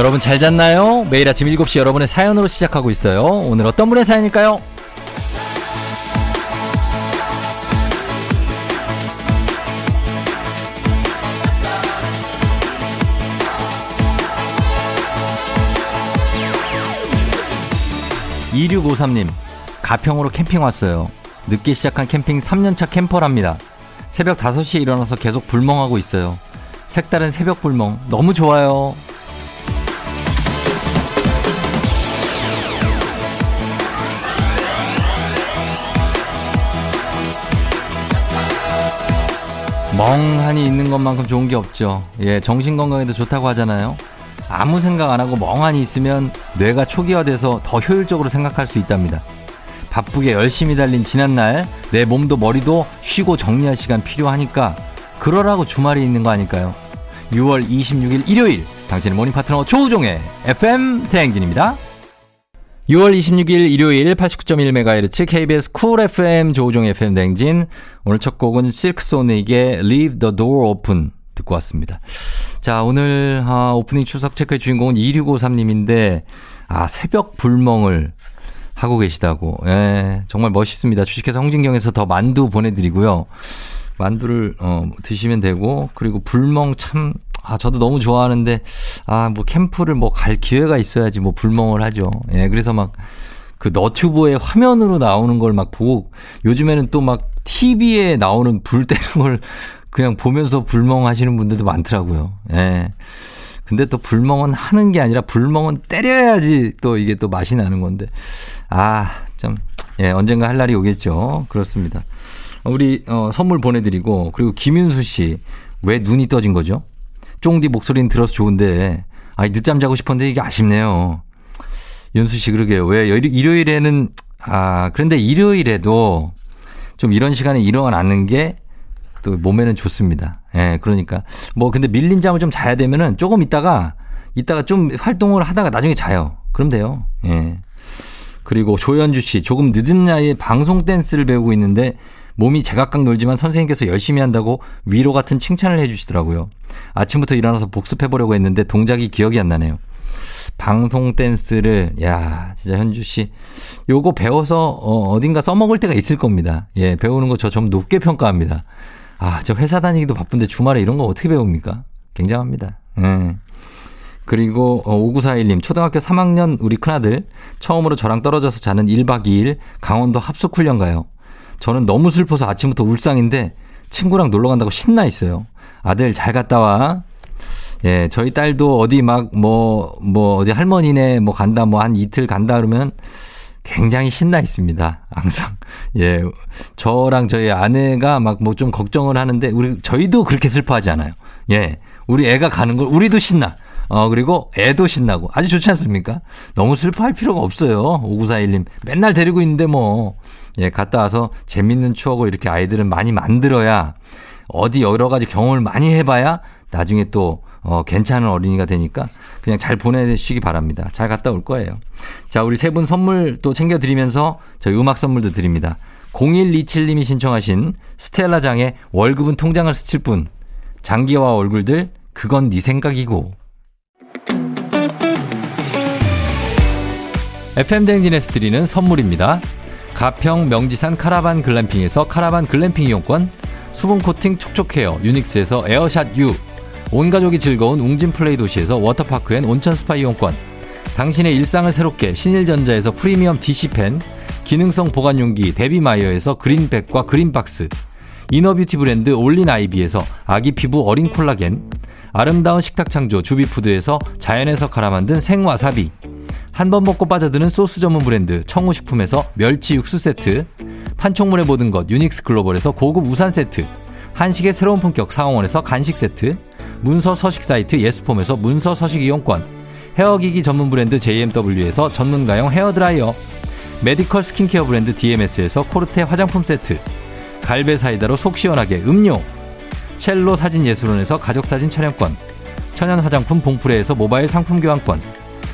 여러분 잘 잤나요? 매일 아침 7시 여러분의 사연으로 시작하고 있어요. 오늘 어떤 분의 사연일까요? 2653님, 가평으로 캠핑 왔어요. 늦게 시작한 캠핑 3년차 캠퍼랍니다. 새벽 5시에 일어나서 계속 불멍하고 있어요. 색다른 새벽 불멍, 너무 좋아요. 멍하니 있는 것만큼 좋은 게 없죠. 예, 정신 건강에도 좋다고 하잖아요. 아무 생각 안 하고 멍하니 있으면 뇌가 초기화돼서 더 효율적으로 생각할 수 있답니다. 바쁘게 열심히 달린 지난날 내 몸도 머리도 쉬고 정리할 시간 필요하니까 그러라고 주말이 있는 거 아닐까요? 6월 26일 일요일 당신의 morning 파트너 조우종의 FM 대행진입니다. 6월 26일 일요일 89.1MHz KBS Cool FM 조우종 FM 대행진 오늘 첫 곡은 Silk Sonic의 Leave the Door Open 듣고 왔습니다. 자 오늘 아, 오프닝 출석 체크의 주인공은 2653님인데 아 새벽 불멍을 하고 계시다고. 예, 정말 멋있습니다. 주식회사 홍진경에서 더 만두 보내드리고요. 만두를 어, 드시면 되고 그리고 불멍 참 아, 저도 너무 좋아하는데, 아, 뭐 캠프를 뭐 갈 기회가 있어야지 뭐 불멍을 하죠. 예, 그래서 막 그 너튜브에 화면으로 나오는 걸 막 보고, 요즘에는 또 막 TV에 나오는 불 때는 걸 그냥 보면서 불멍 하시는 분들도 많더라고요. 예. 근데 또 불멍은 하는 게 아니라 불멍은 때려야지 또 이게 또 맛이 나는 건데. 아, 좀, 예, 언젠가 할 날이 오겠죠. 그렇습니다. 우리, 어, 선물 보내드리고, 그리고 김윤수 씨, 왜 눈이 떠진 거죠? 쫑디 목소리는 들어서 좋은데, 아니, 늦잠 자고 싶었는데 이게 아쉽네요. 윤수 씨, 그러게요. 왜 일요일에는, 아, 그런데 일요일에도 좀 이런 시간에 일어나는 게 또 몸에는 좋습니다. 예, 그러니까. 뭐, 근데 밀린 잠을 좀 자야 되면은 조금 있다가, 있다가 좀 활동을 하다가 나중에 자요. 그럼 돼요. 예. 그리고 조현주 씨, 조금 늦은 나이에 방송 댄스를 배우고 있는데 몸이 제각각 놀지만 선생님께서 열심히 한다고 위로 같은 칭찬을 해주시더라고요. 아침부터 일어나서 복습해보려고 했는데 동작이 기억이 안 나네요. 방송 댄스를 야 진짜 현주 씨 요거 배워서 어, 어딘가 써먹을 때가 있을 겁니다. 예 배우는 거 저 좀 높게 평가합니다. 아 저 회사 다니기도 바쁜데 주말에 이런 거 어떻게 배웁니까? 굉장합니다. 예. 그리고 5941님 어, 초등학교 3학년 우리 큰아들 처음으로 저랑 떨어져서 자는 1박 2일 강원도 합숙훈련 가요. 저는 너무 슬퍼서 아침부터 울상인데 친구랑 놀러 간다고 신나 있어요. 아들 잘 갔다 와. 예, 저희 딸도 어디 막 뭐, 뭐, 어디 할머니네 뭐 간다, 뭐 한 이틀 간다 그러면 굉장히 신나 있습니다. 항상. 예. 저랑 저희 아내가 막 뭐 좀 걱정을 하는데 우리, 저희도 그렇게 슬퍼하지 않아요. 예. 우리 애가 가는 걸 우리도 신나. 어, 그리고 애도 신나고 아주 좋지 않습니까? 너무 슬퍼할 필요가 없어요. 5941님. 맨날 데리고 있는데 뭐. 예, 갔다 와서 재밌는 추억을 이렇게 아이들은 많이 만들어야 어디 여러 가지 경험을 많이 해봐야 나중에 또 어, 괜찮은 어린이가 되니까 그냥 잘 보내시기 바랍니다. 잘 갔다 올 거예요. 자, 우리 세 분 선물 또 챙겨드리면서 저희 음악 선물도 드립니다. 0127님이 신청하신 스텔라장의 월급은 통장을 스칠 뿐 장기하와 얼굴들 그건 네 생각이고 FM대행진에서 드리는 선물입니다. 가평 명지산 카라반 글램핑에서 카라반 글램핑 이용권, 수분 코팅 촉촉헤어 유닉스에서 에어샷 U, 온 가족이 즐거운 웅진플레이도시에서 워터파크 and 온천 스파 이용권, 당신의 일상을 새롭게 신일전자에서 프리미엄 DC팬, 기능성 보관용기 데비마이어에서 그린백과 그린박스, inner beauty 브랜드 올린 아이비에서 아기 피부 어린 콜라겐, 아름다운 식탁 창조 주비푸드에서 자연에서 갈아 만든 생와사비, 한 번 먹고 빠져드는 소스 전문 브랜드 청우식품에서 멸치 육수 세트, 판촉물의 모든 것 유닉스 글로벌에서 고급 우산 세트, 한식의 새로운 품격 사원에서 간식 세트, 문서 서식 사이트 예스폼에서 문서 서식 이용권, 헤어기기 전문 브랜드 JMW에서 전문가용 헤어드라이어, medical skincare 브랜드 DMS에서 코르테 화장품 세트, 갈배 사이다로 속 시원하게 음료, 첼로 사진 예술원에서 가족 사진 촬영권, 천연 화장품 봉프레에서 모바일 상품 교환권,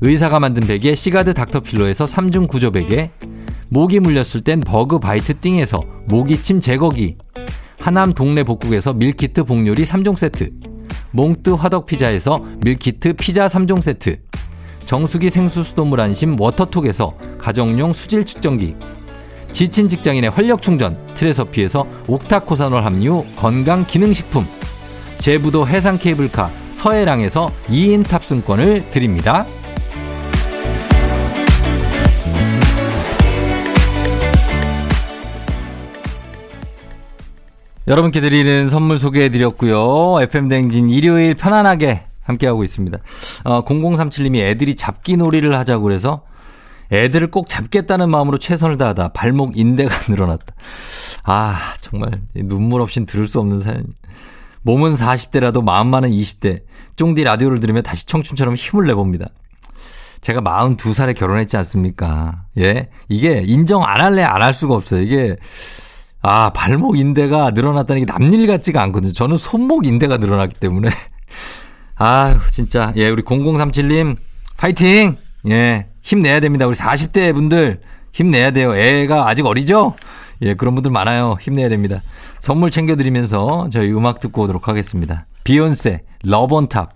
의사가 만든 베개 시가드 닥터필로에서 3중 구조 베개 모기 물렸을 땐 Bug Bite Thing에서 모기침 제거기 하남 동네 복국에서 밀키트 복요리 3종 세트 몽뜨 화덕 피자에서 밀키트 피자 3종 세트 정수기 생수 수돗물 안심 워터톡에서 가정용 수질 측정기 지친 직장인의 활력 충전 트레서피에서 옥타코사놀 함유 건강 기능식품 제부도 해상 케이블카 서해랑에서 2인 탑승권을 드립니다. 여러분께 드리는 선물 소개해 드렸고요. FM댕진 일요일 편안하게 함께하고 있습니다. 어, 0037님이 애들이 잡기 놀이를 하자고 그래서 애들을 꼭 잡겠다는 마음으로 최선을 다하다 발목 인대가 늘어났다. 아, 정말 눈물 없인 들을 수 없는 사연. 몸은 40대라도 마음만은 20대. 쫑디 라디오를 들으며 다시 청춘처럼 힘을 내봅니다. 제가 42살에 결혼했지 않습니까? 예. 이게 인정 안 할래 안 할 수가 없어요. 이게 아, 발목 인대가 늘어났다는 게 남일 같지가 않거든요. 저는 손목 인대가 늘어났기 때문에. 아유, 진짜. 예, 우리 0037님, 파이팅! 예, 힘내야 됩니다. 우리 40대 분들 힘내야 돼요. 애가 아직 어리죠? 예, 그런 분들 많아요. 힘내야 됩니다. 선물 챙겨드리면서 저희 음악 듣고 오도록 하겠습니다. 비욘세, Love On Top.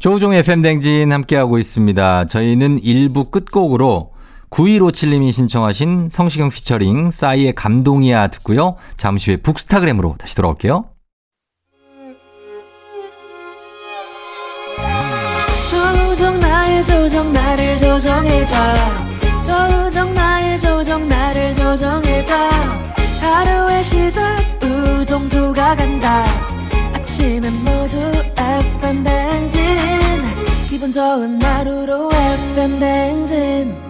조우종 FM댕진 함께하고 있습니다. 저희는 1부 끝곡으로 9157님이 신청하신 성시경 피처링 싸이의 감동이야 듣고요. 잠시 후에 북스타그램으로 다시 돌아올게요. 조정 나의 조정 나를 조정해줘. 조정 나의 조정 나를 조정해줘. 하루의 시절 우정조가 간다. 아침엔 모두 FM 댕진. 기분 좋은 하루로 FM 댕진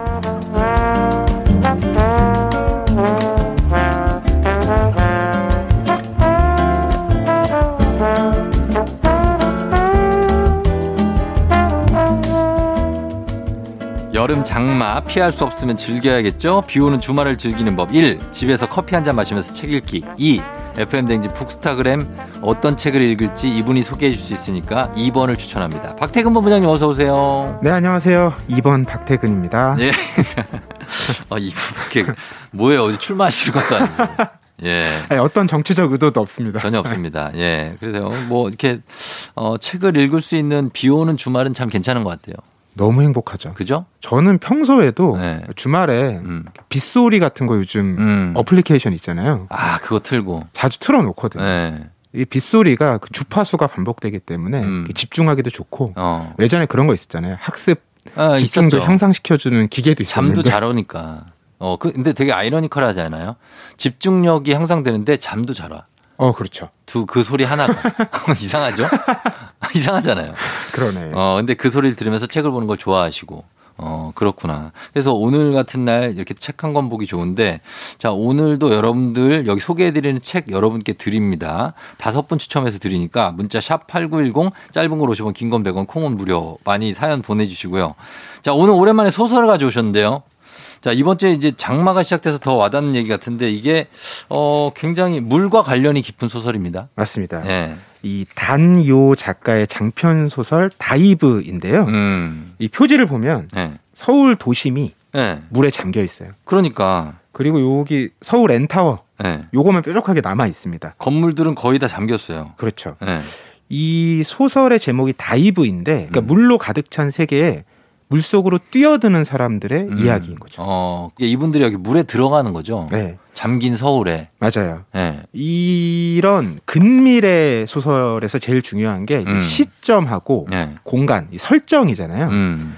여름 장마 피할 수 없으면 즐겨야겠죠? 비 오는 주말을 즐기는 법 1. 집에서 커피 한 잔 마시면서 책 읽기 2. FM댕지 북스타그램 어떤 책을 읽을지 이분이 소개해 줄 수 있으니까 2번을 추천합니다. 박태근 본부장님 어서 오세요. 네, 안녕하세요. 2번 박태근입니다. 예. 아, 이분 밖에 뭐예요? 어디 출마하시는 것도 아니고. 예. 아니, 어떤 정치적 의도도 없습니다. 전혀 없습니다. 예. 그래서 뭐 이렇게 어 책을 읽을 수 있는 비 오는 주말은 참 괜찮은 것 같아요. 너무 행복하죠. 그죠? 저는 평소에도 네. 주말에 음. 빗소리 같은 거 요즘 음. 어플리케이션 있잖아요. 아, 그거 틀고. 자주 틀어놓거든요. 예. 이 빗소리가 그 주파수가 반복되기 때문에 음. 집중하기도 좋고 어. 예전에 그런 거 있었잖아요. 학습 아, 집중도 있었죠. 향상시켜주는 기계도 있었는데 잠도 잘 오니까. 어, 그, 근데 되게 아이러니컬하지 않아요? 집중력이 향상되는데 잠도 잘 와. 어 그렇죠. 두, 그 소리 하나가. 이상하죠? 이상하잖아요. 그러네. 어, 근데 그 소리를 들으면서 책을 보는 걸 좋아하시고. 어, 그렇구나. 그래서 오늘 같은 날 이렇게 책 한 권 보기 좋은데, 자, 오늘도 여러분들 여기 소개해드리는 책 여러분께 드립니다. 다섯 분 추첨해서 드리니까 문자 샵 8910, 짧은 걸 50원, 긴 건 100원, 콩은 무료. 많이 사연 보내주시고요. 자, 오늘 오랜만에 소설을 가져오셨는데요. 자, 이번 주에 이제 장마가 시작돼서 더 와닿는 얘기 같은데 이게, 어, 굉장히 물과 관련이 깊은 소설입니다. 맞습니다. 예. 이 단요 작가의 장편 소설 다이브인데요. 음. 이 표지를 보면 예. 서울 도심이 예. 물에 잠겨 있어요. 그러니까, 그리고 여기 서울 N타워 예. 요거만 뾰족하게 남아 있습니다. 건물들은 거의 다 잠겼어요. 그렇죠. 예. 이 소설의 제목이 다이브인데, 그러니까 음. 물로 가득 찬 세계에 물 속으로 뛰어드는 사람들의 음. 이야기인 거죠. 어, 이분들이 여기 물에 들어가는 거죠. 네, 잠긴 서울에. 맞아요. 예. 이런 근미래 소설에서 제일 중요한 게 음. 시점하고 예. 공간, 이 설정이잖아요. 음.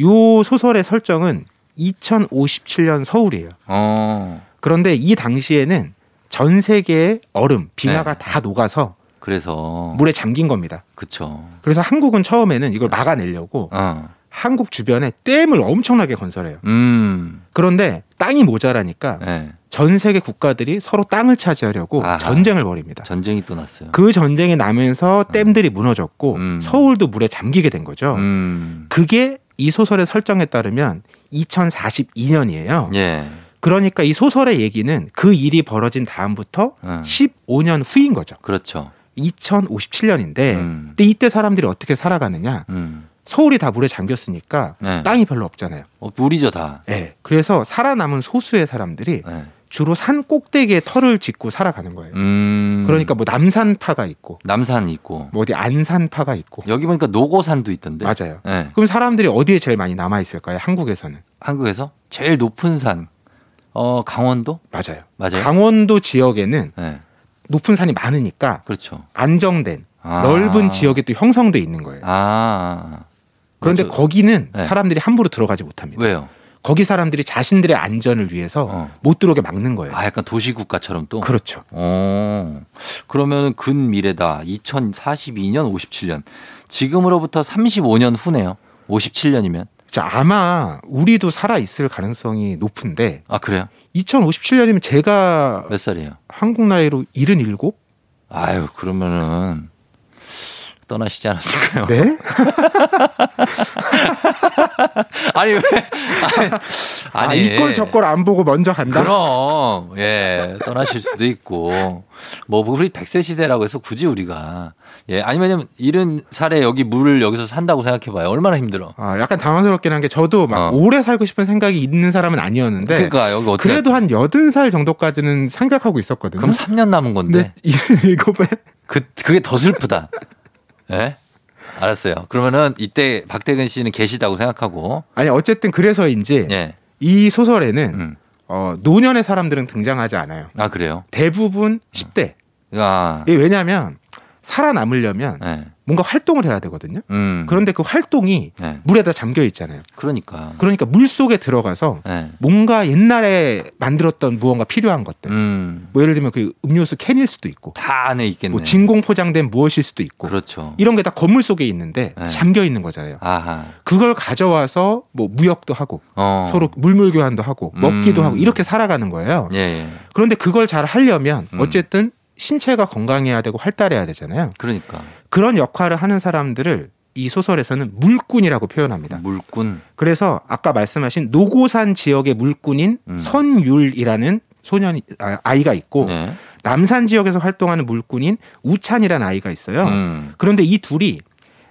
요 소설의 설정은 2057년 서울이에요. 어. 그런데 이 당시에는 전 세계의 얼음, 빙하가 네. 다 녹아서 그래서 물에 잠긴 겁니다. 그쵸. 그래서 한국은 처음에는 이걸 막아내려고 어. 한국 주변에 댐을 엄청나게 건설해요. 음. 그런데 땅이 모자라니까 네. 전 세계 국가들이 서로 땅을 차지하려고 아하. 전쟁을 벌입니다. 전쟁이 또 났어요. 그 전쟁이 나면서 댐들이 무너졌고 음. 서울도 물에 잠기게 된 거죠. 음. 그게 이 소설의 설정에 따르면 2042년이에요. 예. 그러니까 이 소설의 얘기는 그 일이 벌어진 다음부터 어. 15년 후인 거죠. 그렇죠. 2057년인데 음. 근데 이때 사람들이 어떻게 살아가느냐? 음. 서울이 다 물에 잠겼으니까 네. 땅이 별로 없잖아요. 어, 물이죠 다. 예. 그래서 살아남은 소수의 사람들이 네. 주로 산 꼭대기에 터를 짓고 살아가는 거예요. 음. 그러니까 뭐 남산파가 있고 남산 있고 뭐 어디 안산파가 있고 여기 보니까 노고산도 있던데. 맞아요. 네. 그럼 사람들이 어디에 제일 많이 남아 있을까요? 한국에서는 한국에서 제일 높은 산. 어 강원도? 맞아요. 맞아요. 강원도 지역에는 네. 높은 산이 많으니까 그렇죠. 안정된 아. 넓은 지역이 또 형성돼 있는 거예요. 아. 그런데 그렇죠. 거기는 네. 사람들이 함부로 들어가지 못합니다. 왜요? 거기 사람들이 자신들의 안전을 위해서 어. 못 들어오게 막는 거예요. 아 약간 도시국가처럼 또. 그렇죠. 어. 그러면은 근미래다. 2042년 57년. 지금으로부터 35년 후네요. 57년이면. 자, 아마 우리도 살아 있을 가능성이 높은데 아 그래요? 2057년이면 제가 몇 살이에요? 한국 나이로 77? 아유 그러면은 떠나시지 않았을까요? 네? 아니 왜? 아니, 아, 이걸 저걸 안 보고 먼저 간다? 그럼 예 떠나실 수도 있고 뭐 우리 백세 시대라고 해서 굳이 우리가 예 아니면 이런 살에 여기 물을 여기서 산다고 생각해봐요 얼마나 힘들어. 아, 약간 당황스럽긴 한 게 저도 막 어. 오래 살고 싶은 생각이 있는 사람은 아니었는데 그러니까 여기 어떻게 그래도 한 80살 정도까지는 생각하고 있었거든요. 그럼 3년 남은 건데 근데 이거에 그 그게 더 슬프다. 예? 알았어요. 그러면은 이때 박대근 씨는 계시다고 생각하고 아니 어쨌든 그래서인지 예. 이 소설에는 음. 어, 노년의 사람들은 등장하지 않아요. 아 그래요? 대부분 10대. 아. 이게 왜냐하면 살아남으려면 예. 뭔가 활동을 해야 되거든요. 음. 그런데 그 활동이 예. 물에다 잠겨 있잖아요. 그러니까. 그러니까 물 속에 들어가서 예. 뭔가 옛날에 만들었던 무언가 필요한 것들. 음. 뭐 예를 들면 그 음료수 캔일 수도 있고, 다 안에 있겠네. 뭐 진공 포장된 무엇일 수도 있고, 그렇죠. 이런 게 다 건물 속에 있는데 네. 잠겨 있는 거잖아요. 아하. 그걸 가져와서 뭐 무역도 하고 어. 서로 물물 교환도 하고 먹기도 음. 하고 이렇게 살아가는 거예요. 예, 예. 그런데 그걸 잘 하려면 음. 어쨌든 신체가 건강해야 되고 활달해야 되잖아요. 그러니까 그런 역할을 하는 사람들을 이 소설에서는 물꾼이라고 표현합니다. 물꾼. 그래서 아까 말씀하신 노고산 지역의 물꾼인 음. 선율이라는 소년이 아, 아이가 있고 네. 남산 지역에서 활동하는 물꾼인 우찬이라는 아이가 있어요. 음. 그런데 이 둘이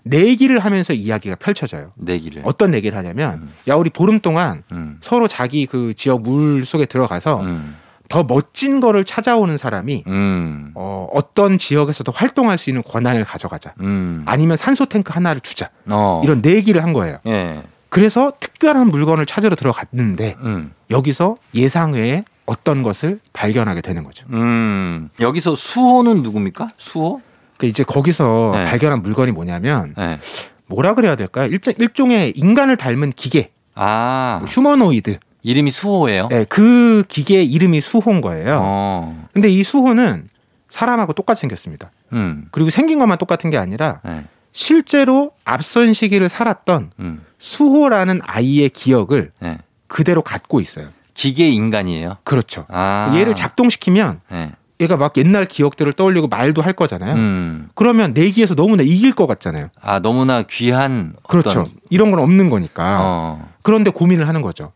내기를 하면서 이야기가 펼쳐져요. 내기를. 어떤 내기를 하냐면 음. 야 우리 보름 동안 음. 서로 자기 그 지역 물 속에 들어가서 음. 더 멋진 거를 찾아오는 사람이 음. 어, 어떤 지역에서도 활동할 수 있는 권한을 가져가자. 음. 아니면 산소 탱크 하나를 주자. 어. 이런 내기를 한 거예요. 예. 그래서 특별한 물건을 찾으러 들어갔는데 음. 여기서 예상 외에 어떤 것을 발견하게 되는 거죠. 음. 여기서 수호는 누굽니까? 수호? 그 이제 거기서 네. 발견한 물건이 뭐냐면 예. 뭐라 그래야 될까요? 일종, 일종의 인간을 닮은 기계, 아. 뭐 휴머노이드. 이름이 수호예요? 네, 그 기계의 이름이 수호인 거예요. 어. 근데 이 수호는 사람하고 똑같이 생겼습니다. 음. 그리고 생긴 것만 똑같은 게 아니라 예. 실제로 앞선 시기를 살았던 음. 수호라는 아이의 기억을 예. 그대로 갖고 있어요. 기계 인간이에요. 그렇죠. 아. 얘를 작동시키면 예. 얘가 막 옛날 기억들을 떠올리고 말도 할 거잖아요. 음. 그러면 내기에서 너무나 이길 것 같잖아요. 아, 너무나 귀한 그렇죠. 이런 건 없는 거니까. 어. 그런데 고민을 하는 거죠.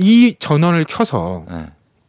예. 이 전원을 켜서 예.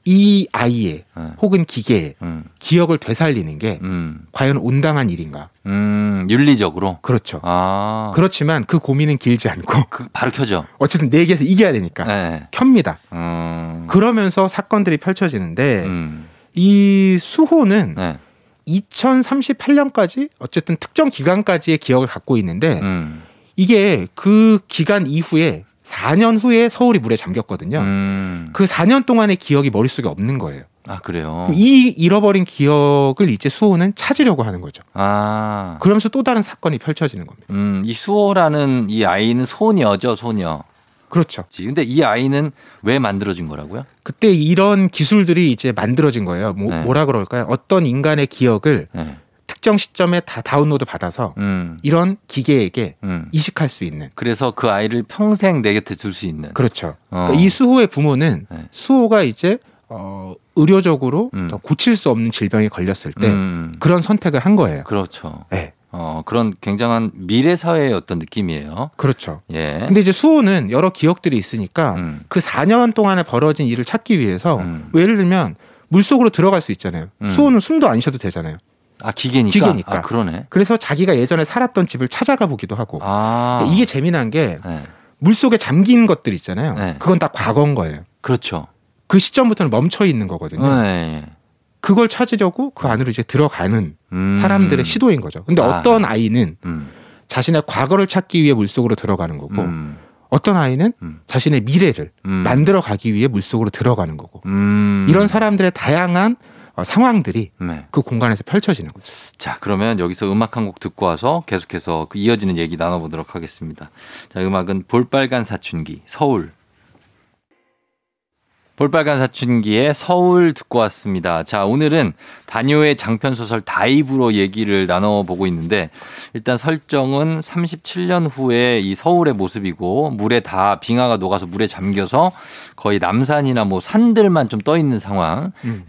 이 아이의 예. 혹은 기계의 음. 기억을 되살리는 게 음. 과연 온당한 일인가? 음. 윤리적으로. 그렇죠. 아. 그렇지만 그 고민은 길지 않고 그 바로 켜져. 어쨌든 내기에서 이겨야 되니까 예. 켭니다. 음. 그러면서 사건들이 펼쳐지는데 음. 이 수호는 네. 2038년까지 어쨌든 특정 기간까지의 기억을 갖고 있는데 음. 이게 그 기간 이후에 4년 후에 서울이 물에 잠겼거든요. 음. 그 4년 동안의 기억이 머릿속에 없는 거예요. 아, 그래요. 이 잃어버린 기억을 이제 수호는 찾으려고 하는 거죠. 아. 그러면서 또 다른 사건이 펼쳐지는 겁니다. 음, 이 수호라는 이 아이는 소녀죠, 소녀. 그렇죠. 근데 이 아이는 왜 만들어진 거라고요? 그때 이런 기술들이 이제 만들어진 거예요. 뭐, 네. 뭐라 그럴까요? 어떤 인간의 기억을 네. 특정 시점에 다 다운로드 받아서 음. 이런 기계에게 음. 이식할 수 있는. 그래서 그 아이를 평생 내 곁에 둘 수 있는. 그렇죠. 어. 그러니까 이 수호의 부모는 네. 수호가 이제 어, 의료적으로 음. 더 고칠 수 없는 질병이 걸렸을 때 음. 그런 선택을 한 거예요. 그렇죠. 네, 어, 그런 굉장한 미래 사회의 어떤 느낌이에요. 그렇죠. 예. 근데 이제 수호는 여러 기억들이 있으니까 음. 그 4년 동안에 벌어진 일을 찾기 위해서 음. 뭐 예를 들면 물 속으로 들어갈 수 있잖아요. 음. 수호는 숨도 안 쉬어도 되잖아요. 아, 기계니까. 기계니까. 아, 그러네. 그래서 자기가 예전에 살았던 집을 찾아가 보기도 하고 아. 이게 재미난 게 네. 물속에 잠긴 것들 있잖아요. 네. 그건 다 과거인 거예요. 그렇죠. 그 시점부터는 멈춰 있는 거거든요. 네. 그걸 찾으려고 그 안으로 이제 들어가는 음. 사람들의 시도인 거죠. 근데 아. 어떤 아이는 음. 자신의 과거를 찾기 위해 물속으로 들어가는 거고 음. 어떤 아이는 음. 자신의 미래를 음. 만들어 가기 위해 물속으로 들어가는 거고 음. 이런 사람들의 다양한 어, 상황들이 네. 그 공간에서 펼쳐지는 거죠. 자, 그러면 여기서 음악 한 곡 듣고 와서 계속해서 그 이어지는 얘기 나눠보도록 하겠습니다. 자, 음악은 볼빨간 사춘기, 서울. 볼빨간 사춘기의 서울 듣고 왔습니다. 자, 오늘은 다녀의 장편 소설 다이브로 얘기를 나눠보고 있는데, 일단 설정은 37년 후에 이 서울의 모습이고, 물에 다 빙하가 녹아서 물에 잠겨서 거의 남산이나 뭐 산들만 좀 떠 있는 상황. 음.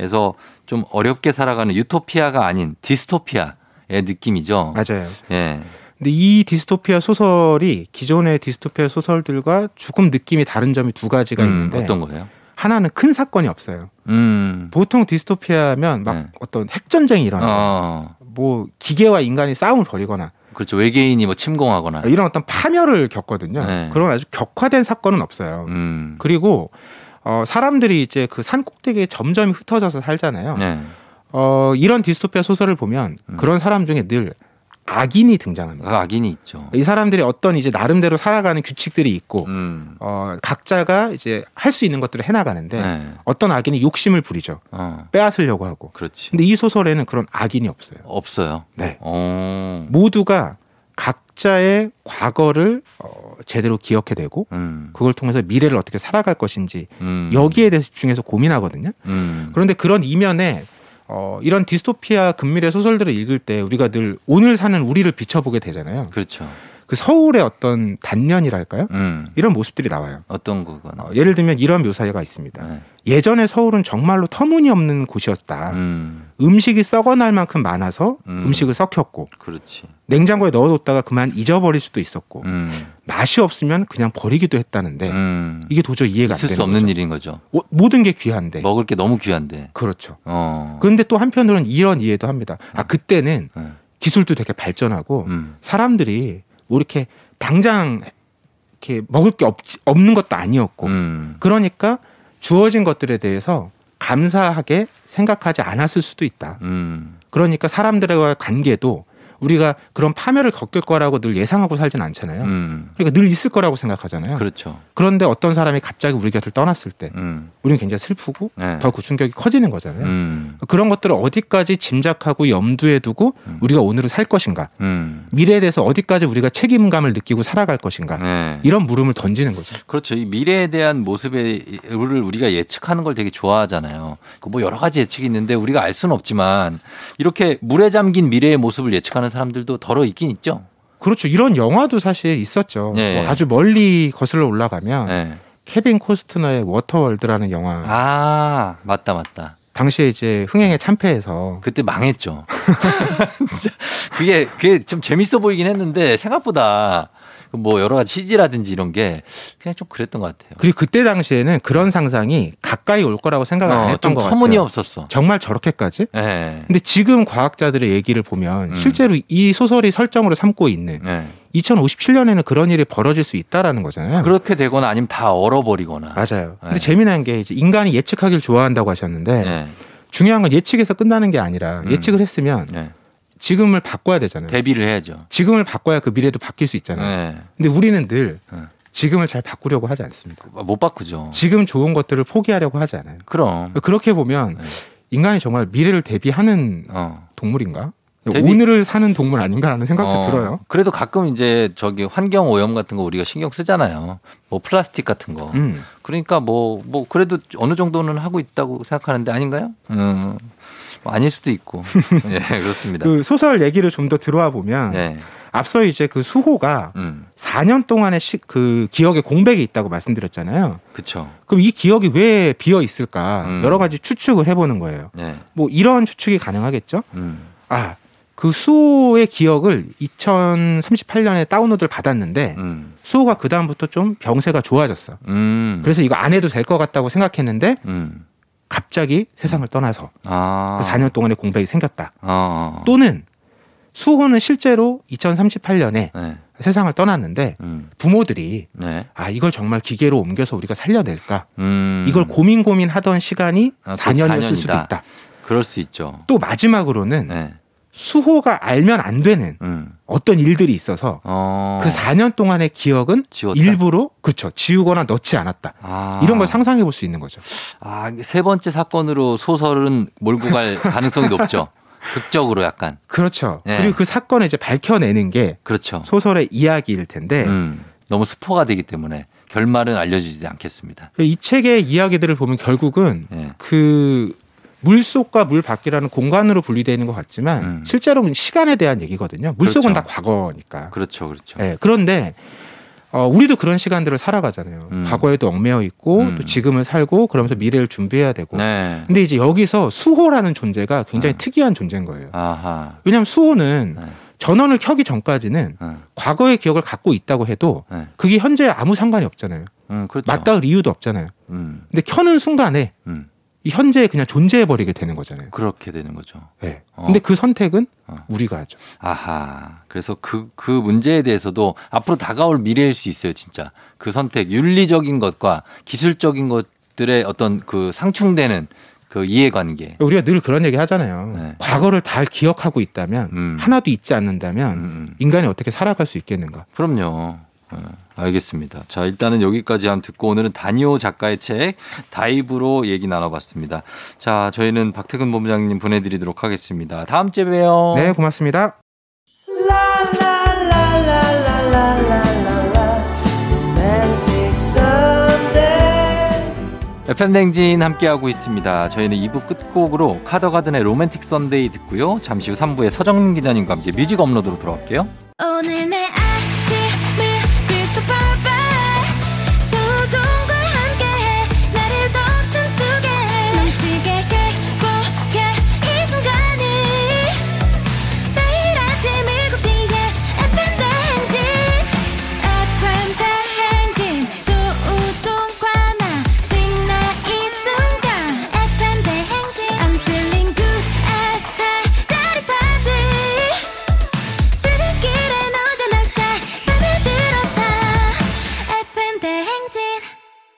좀 어렵게 살아가는 유토피아가 아닌 디스토피아의 느낌이죠. 맞아요. 예. 근데 이 디스토피아 소설이 기존의 디스토피아 소설들과 조금 느낌이 다른 점이 두 가지가 음, 있는데 어떤 거예요? 하나는 큰 사건이 없어요. 음. 보통 디스토피아면 막 네. 어떤 핵 전쟁이 일어나요. 어. 뭐 기계와 인간이 싸움을 벌이거나 그렇죠. 외계인이 뭐 침공하거나. 이런 어떤 파멸을 겪거든요. 네. 그런 아주 격화된 사건은 없어요. 음. 그리고 어, 사람들이 이제 그 산 꼭대기에 점점 흩어져서 살잖아요. 네. 어, 이런 디스토피아 소설을 보면 음. 그런 사람 중에 늘 악인이 등장합니다. 그 악인이 있죠. 이 사람들이 어떤 이제 나름대로 살아가는 규칙들이 있고 음. 어, 각자가 이제 할 수 있는 것들을 해나가는데 네. 어떤 악인이 욕심을 부리죠. 어. 빼앗으려고 하고. 그렇지. 근데 이 소설에는 그런 악인이 없어요. 없어요. 네. 어. 모두가 각 자의 과거를 어, 제대로 기억해내고 음. 그걸 통해서 미래를 어떻게 살아갈 것인지 음. 여기에 대해서 집중해서 고민하거든요. 음. 그런데 그런 이면에 어, 이런 디스토피아 근미래 소설들을 읽을 때 우리가 늘 오늘 사는 우리를 비춰보게 되잖아요. 그렇죠. 그 서울의 어떤 단면이랄까요? 음. 이런 모습들이 나와요. 어떤 거거나. 어, 예를 들면 이런 묘사가 있습니다. 네. 예전에 서울은 정말로 터무니없는 곳이었다. 음. 음식이 썩어날 만큼 많아서 음. 음. 식을 썩혔고 그렇지. 냉장고에 넣어뒀다가 그만 잊어버릴 수도 있었고 음. 맛이 없으면 그냥 버리기도 했다는데 음. 이게 도저히 이해가 안 있을 되는 수 없는 거죠. 일인 거죠. 어, 모든 게 귀한데 먹을 게 너무 귀한데. 그렇죠. 어. 그런데 또 한편으로는 이런 이해도 합니다. 아 그때는 네. 기술도 되게 발전하고 음. 사람들이 뭐 이렇게 당장 이렇게 먹을 게 없, 없는 것도 아니었고 음. 그러니까 주어진 것들에 대해서 감사하게 생각하지 않았을 수도 있다. 음. 그러니까 사람들과의 관계도 우리가 그런 파멸을 겪을 거라고 늘 예상하고 살진 않잖아요. 음. 그러니까 늘 있을 거라고 생각하잖아요. 그렇죠. 그런데 어떤 사람이 갑자기 우리 곁을 떠났을 때 음. 우리는 굉장히 슬프고 네. 더그 충격이 커지는 거잖아요. 음. 그런 것들을 어디까지 짐작하고 염두에 두고 음. 우리가 오늘을 살 것인가 음. 미래에 대해서 어디까지 우리가 책임감을 느끼고 살아갈 것인가 네. 이런 물음을 던지는 거죠. 그렇죠. 이 미래에 대한 모습을 우리가 예측하는 걸 되게 좋아하잖아요. 그뭐 여러 가지 예측이 있는데 우리가 알 수는 없지만 이렇게 물에 잠긴 미래의 모습을 예측하는 사람들도 더러 있긴 있죠. 그렇죠. 이런 영화도 사실 있었죠. 예. 뭐 아주 멀리 거슬러 올라가면 네. 케빈 코스트너의 워터월드라는 영화 아, 맞다, 맞다. 당시에 이제 흥행에 참패해서 그때 망했죠. 진짜 그게 그게 좀 재밌어 보이긴 했는데 생각보다 뭐 여러 가지 CG라든지 이런 게 그냥 좀 그랬던 것 같아요. 그리고 그때 당시에는 그런 상상이 가까이 올 거라고 생각을 안 어, 했던 좀것 같아요. 터무니없었어. 정말 저렇게까지? 예. 근데 지금 과학자들의 얘기를 보면 음. 실제로 이 소설이 설정으로 삼고 있는 예. 2057년에는 그런 일이 벌어질 수 있다라는 거잖아요. 그렇게 되거나 아니면 다 얼어버리거나. 맞아요. 근데 네. 재미난 게 이제 인간이 예측하길 좋아한다고 하셨는데 예. 중요한 건 예측에서 끝나는 게 아니라 음. 예측을 했으면 예. 지금을 바꿔야 되잖아요. 대비를 해야죠. 지금을 바꿔야 그 미래도 바뀔 수 있잖아요. 예. 근데 우리는 늘 네. 지금을 잘 바꾸려고 하지 않습니다. 못 바꾸죠. 지금 좋은 것들을 포기하려고 하지 않아요. 그럼. 그렇게 보면 네. 인간이 정말 미래를 대비하는 어. 동물인가? 데뷔- 오늘을 사는 동물 아닌가라는 생각도 어, 들어요. 그래도 가끔 이제 저기 환경 오염 같은 거 우리가 신경 쓰잖아요. 뭐 플라스틱 같은 거. 음. 그러니까 뭐, 뭐, 그래도 어느 정도는 하고 있다고 생각하는데 아닌가요? 음. 뭐 아닐 수도 있고. 예, 그렇습니다. 그 소설 얘기를 좀 더 들어와 보면 네. 앞서 이제 그 수호가 음. 4년 동안의 시, 그 기억에 공백이 있다고 말씀드렸잖아요. 그쵸. 그럼 이 기억이 왜 비어 있을까? 음. 여러 가지 추측을 해보는 거예요. 네. 뭐 이런 추측이 가능하겠죠? 음. 아, 그 수호의 기억을 2038년에 다운로드를 받았는데 음. 수호가 그 다음부터 좀 병세가 좋아졌어. 음. 그래서 이거 안 해도 될 것 같다고 생각했는데 음. 갑자기 세상을 떠나서 아. 그 4년 동안의 공백이 생겼다. 어. 또는 수호는 실제로 2038년에 네. 세상을 떠났는데 음. 부모들이 네. 아 이걸 정말 기계로 옮겨서 우리가 살려낼까? 음. 이걸 고민 고민하던 시간이 아, 또 4년이었을 수도 4년이다. 있다. 그럴 수 있죠. 또 마지막으로는 네. 수호가 알면 안 되는 음. 어떤 일들이 있어서 어. 그 4년 동안의 기억은 지웠다? 일부러 그렇죠 지우거나 넣지 않았다. 아. 이런 걸 상상해 볼 수 있는 거죠. 아, 세 번째 사건으로 소설은 몰고 갈 가능성이 높죠. 극적으로 약간. 그렇죠. 네. 그리고 그 사건을 이제 밝혀내는 게 그렇죠. 소설의 이야기일 텐데 음. 너무 스포가 되기 때문에 결말은 알려주지 않겠습니다. 이 책의 이야기들을 보면 결국은 예. 그 물속과 물 밖이라는 공간으로 분리되는 것 같지만 음. 실제로는 시간에 대한 얘기거든요. 물속은 그렇죠. 다 과거니까. 그렇죠. 그렇죠. 예, 그런데 어, 우리도 그런 시간들을 살아가잖아요. 음. 과거에도 얽매여 있고 음. 또 지금을 살고 그러면서 미래를 준비해야 되고. 네. 근데 이제 여기서 수호라는 존재가 굉장히 음. 특이한 존재인 거예요. 아하. 왜냐하면 수호는 네. 전원을 켜기 전까지는 음. 과거의 기억을 갖고 있다고 해도 네. 그게 현재 아무 상관이 없잖아요. 음, 그렇죠. 맞닿을 이유도 없잖아요. 음. 근데 켜는 순간에 음. 이 현재에 그냥 존재해 버리게 되는 거잖아요. 그렇게 되는 거죠. 네. 어. 근데 그 선택은 어. 우리가 하죠. 아하. 그래서 그, 그 문제에 대해서도 앞으로 다가올 미래일 수 있어요, 진짜. 그 선택, 윤리적인 것과 기술적인 것들의 어떤 그 상충되는 그 이해관계. 우리가 늘 그런 얘기 하잖아요. 네. 과거를 다 기억하고 있다면 음. 하나도 잊지 않는다면 음, 음. 인간이 어떻게 살아갈 수 있겠는가? 그럼요. 어, 알겠습니다. 자, 일단은 여기까지 한번 듣고 오늘은 다니오 작가의 책 다이브로 얘기 나눠봤습니다. 자, 저희는 박태근 본부장님 보내드리도록 하겠습니다. 다음 주에 봬요. 네, 고맙습니다. FM 댕진 함께하고 있습니다. 저희는 2부 끝곡으로 카더가든의 Romantic Sunday 듣고요. 잠시 후 3부에 서정민 기자님과 함께 뮤직 업로드로 돌아올게요. 오늘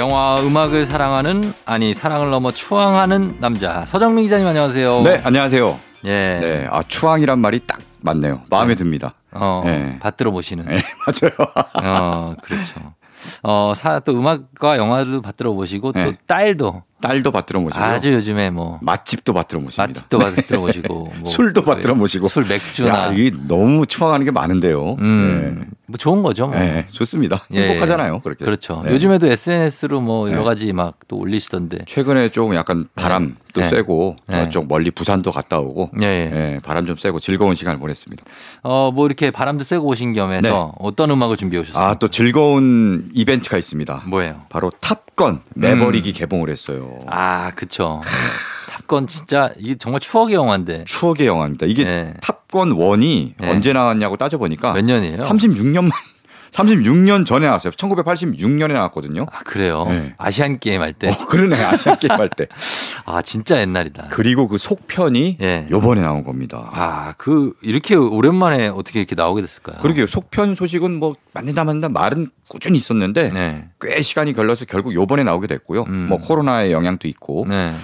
영화 음악을 사랑하는 아니 사랑을 넘어 추앙하는 남자 서정민 기자님 안녕하세요. 네, 안녕하세요. 예. 네, 아 추앙이란 말이 딱 맞네요. 마음에 듭니다. 어, 네. 받들어 보시는. 네, 맞아요. 어, 그렇죠. 어, 사, 또 음악과 영화도 받들어 보시고 또 네. 딸도 딸도 받들어 모시고 아주 요즘에 뭐 맛집도 받들어 모십니다. 맛집도 받들어 보시고 뭐 술도 받들어 모시고 술 맥주나 야, 이게 너무 추앙하는 게 많은데요. 음, 뭐 좋은 거죠. 뭐. 네. 네, 좋습니다. 예, 행복하잖아요. 그렇게. 그렇죠. 네. 요즘에도 SNS로 뭐 여러 네. 가지 막 또 올리시던데. 최근에 좀 약간 바람도 네. 쐬고 네. 저쪽 멀리 부산도 갔다 오고 예, 예. 예, 바람 좀 쐬고 즐거운 시간을 보냈습니다. 어, 뭐 이렇게 바람도 쐬고 오신 겸해서 네. 어떤 음악을 준비해 오셨어요? 아, 또 즐거운 이벤트가 있습니다. 뭐예요? 바로 탑건 매버릭이 개봉을 했어요. 음. 아, 그쵸. 탑건 진짜 이게 정말 추억의 영화인데. 추억의 영화입니다. 이게 네. 탑건 1이 네. 언제 나왔냐고 따져보니까 몇 년이에요? 36년 만 36년 전에 나왔어요. 1986년에 나왔거든요. 아, 그래요? 네. 아시안 게임 할 때. 어, 그러네. 아시안 게임 할 때. 아, 진짜 옛날이다. 그리고 그 속편이 예. 요번에 나온 겁니다. 아, 그 이렇게 오랜만에 어떻게 이렇게 나오게 됐을까요? 그러게요. 속편 소식은 뭐 맞는다 맞는다 말은 꾸준히 있었는데 네. 꽤 시간이 걸려서 결국 요번에 나오게 됐고요. 음. 뭐 코로나의 영향도 있고 네.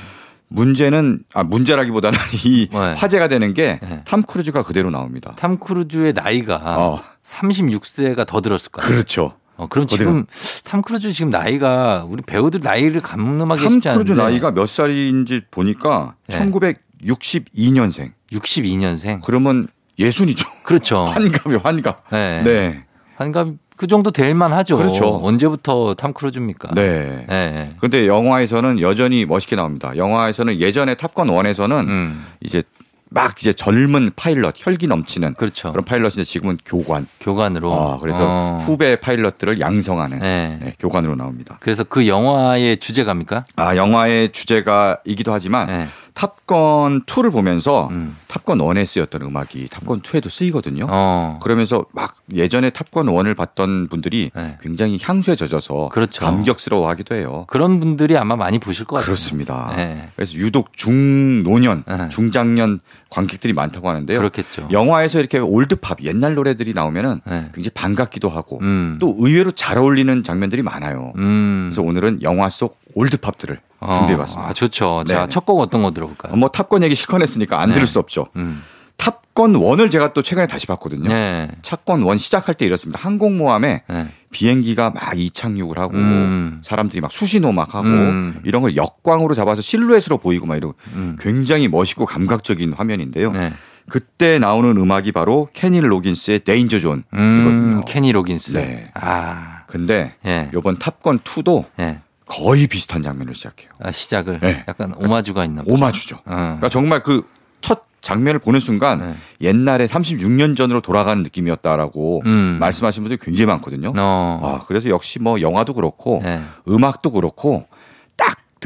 문제는 아 문제라기보다는 이 네. 화제가 되는 게탐 네. 크루즈가 그대로 나옵니다. 탐 크루즈의 나이가 어. 36세가 더 들었을 거예요. 그렇죠. 어, 그럼 지금 탐 크루즈 지금 나이가 우리 배우들 나이를 가늠하기 탐 쉽지 않은데 크루즈 나이가 몇 살인지 보니까 네. 1962년생. 62년생. 그러면 예순이죠. 그렇죠. 환갑이 환갑. 네. 네. 환갑 그 정도 될 만하죠. 그렇죠. 언제부터 탐 크루즈입니까? 네. 네. 근데 영화에서는 여전히 멋있게 나옵니다. 영화에서는 예전에 탑건 1에서는 음. 이제 막 이제 젊은 파일럿, 혈기 넘치는 그렇죠. 그런 파일럿인데 지금은 교관. 교관으로. 아, 그래서 어. 후배 파일럿들을 양성하는 네. 네, 교관으로 나옵니다. 그래서 그 영화의 주제가입니까? 아, 영화의 주제가이기도 하지만 네. 탑건 2를 보면서 음. 탑건 1에 쓰였던 음악이 탑건 2에도 쓰이거든요. 어. 그러면서 막 예전에 탑건 1을 봤던 분들이 네. 굉장히 향수에 젖어서 그렇죠. 감격스러워 하기도 해요. 그런 분들이 아마 많이 보실 것 같아요. 그렇습니다. 네. 그래서 유독 중노년, 네. 중장년 관객들이 많다고 하는데요. 그렇겠죠. 영화에서 이렇게 올드팝 옛날 노래들이 나오면은 네. 굉장히 반갑기도 하고 음. 또 의외로 잘 어울리는 장면들이 많아요. 음. 그래서 오늘은 영화 속 올드팝들을 어. 준비해봤습니다. 아, 좋죠. 자, 네네. 첫곡 어떤 거 들어볼까요? 뭐 탑건 얘기 실컷 했으니까 안 네. 들을 수 없죠. 음. 탑건 1을 제가 또 최근에 다시 봤거든요. 네. 탑건 1 시작할 때 이렇습니다. 항공모함에 네. 비행기가 막 이착륙을 하고 음. 사람들이 막 수신호 막 하고 음. 이런 걸 역광으로 잡아서 실루엣으로 보이고 막 이러고 음. 굉장히 멋있고 감각적인 화면인데요. 네. 그때 나오는 음악이 바로 케니 로긴스의 Danger Zone 음, 이거든요. 케니 로긴스. 네. 아. 근데 예. 요번 탑건 2도 예. 거의 비슷한 장면을 시작해요. 아, 시작을 네. 약간 오마주가 있나 보죠. 오마주죠. 어. 그러니까 정말 그 첫 장면을 보는 순간 네. 옛날에 36년 전으로 돌아가는 느낌이었다라고 음. 말씀하시는 분들이 굉장히 많거든요. 어. 아, 그래서 역시 뭐 영화도 그렇고 네. 음악도 그렇고 딱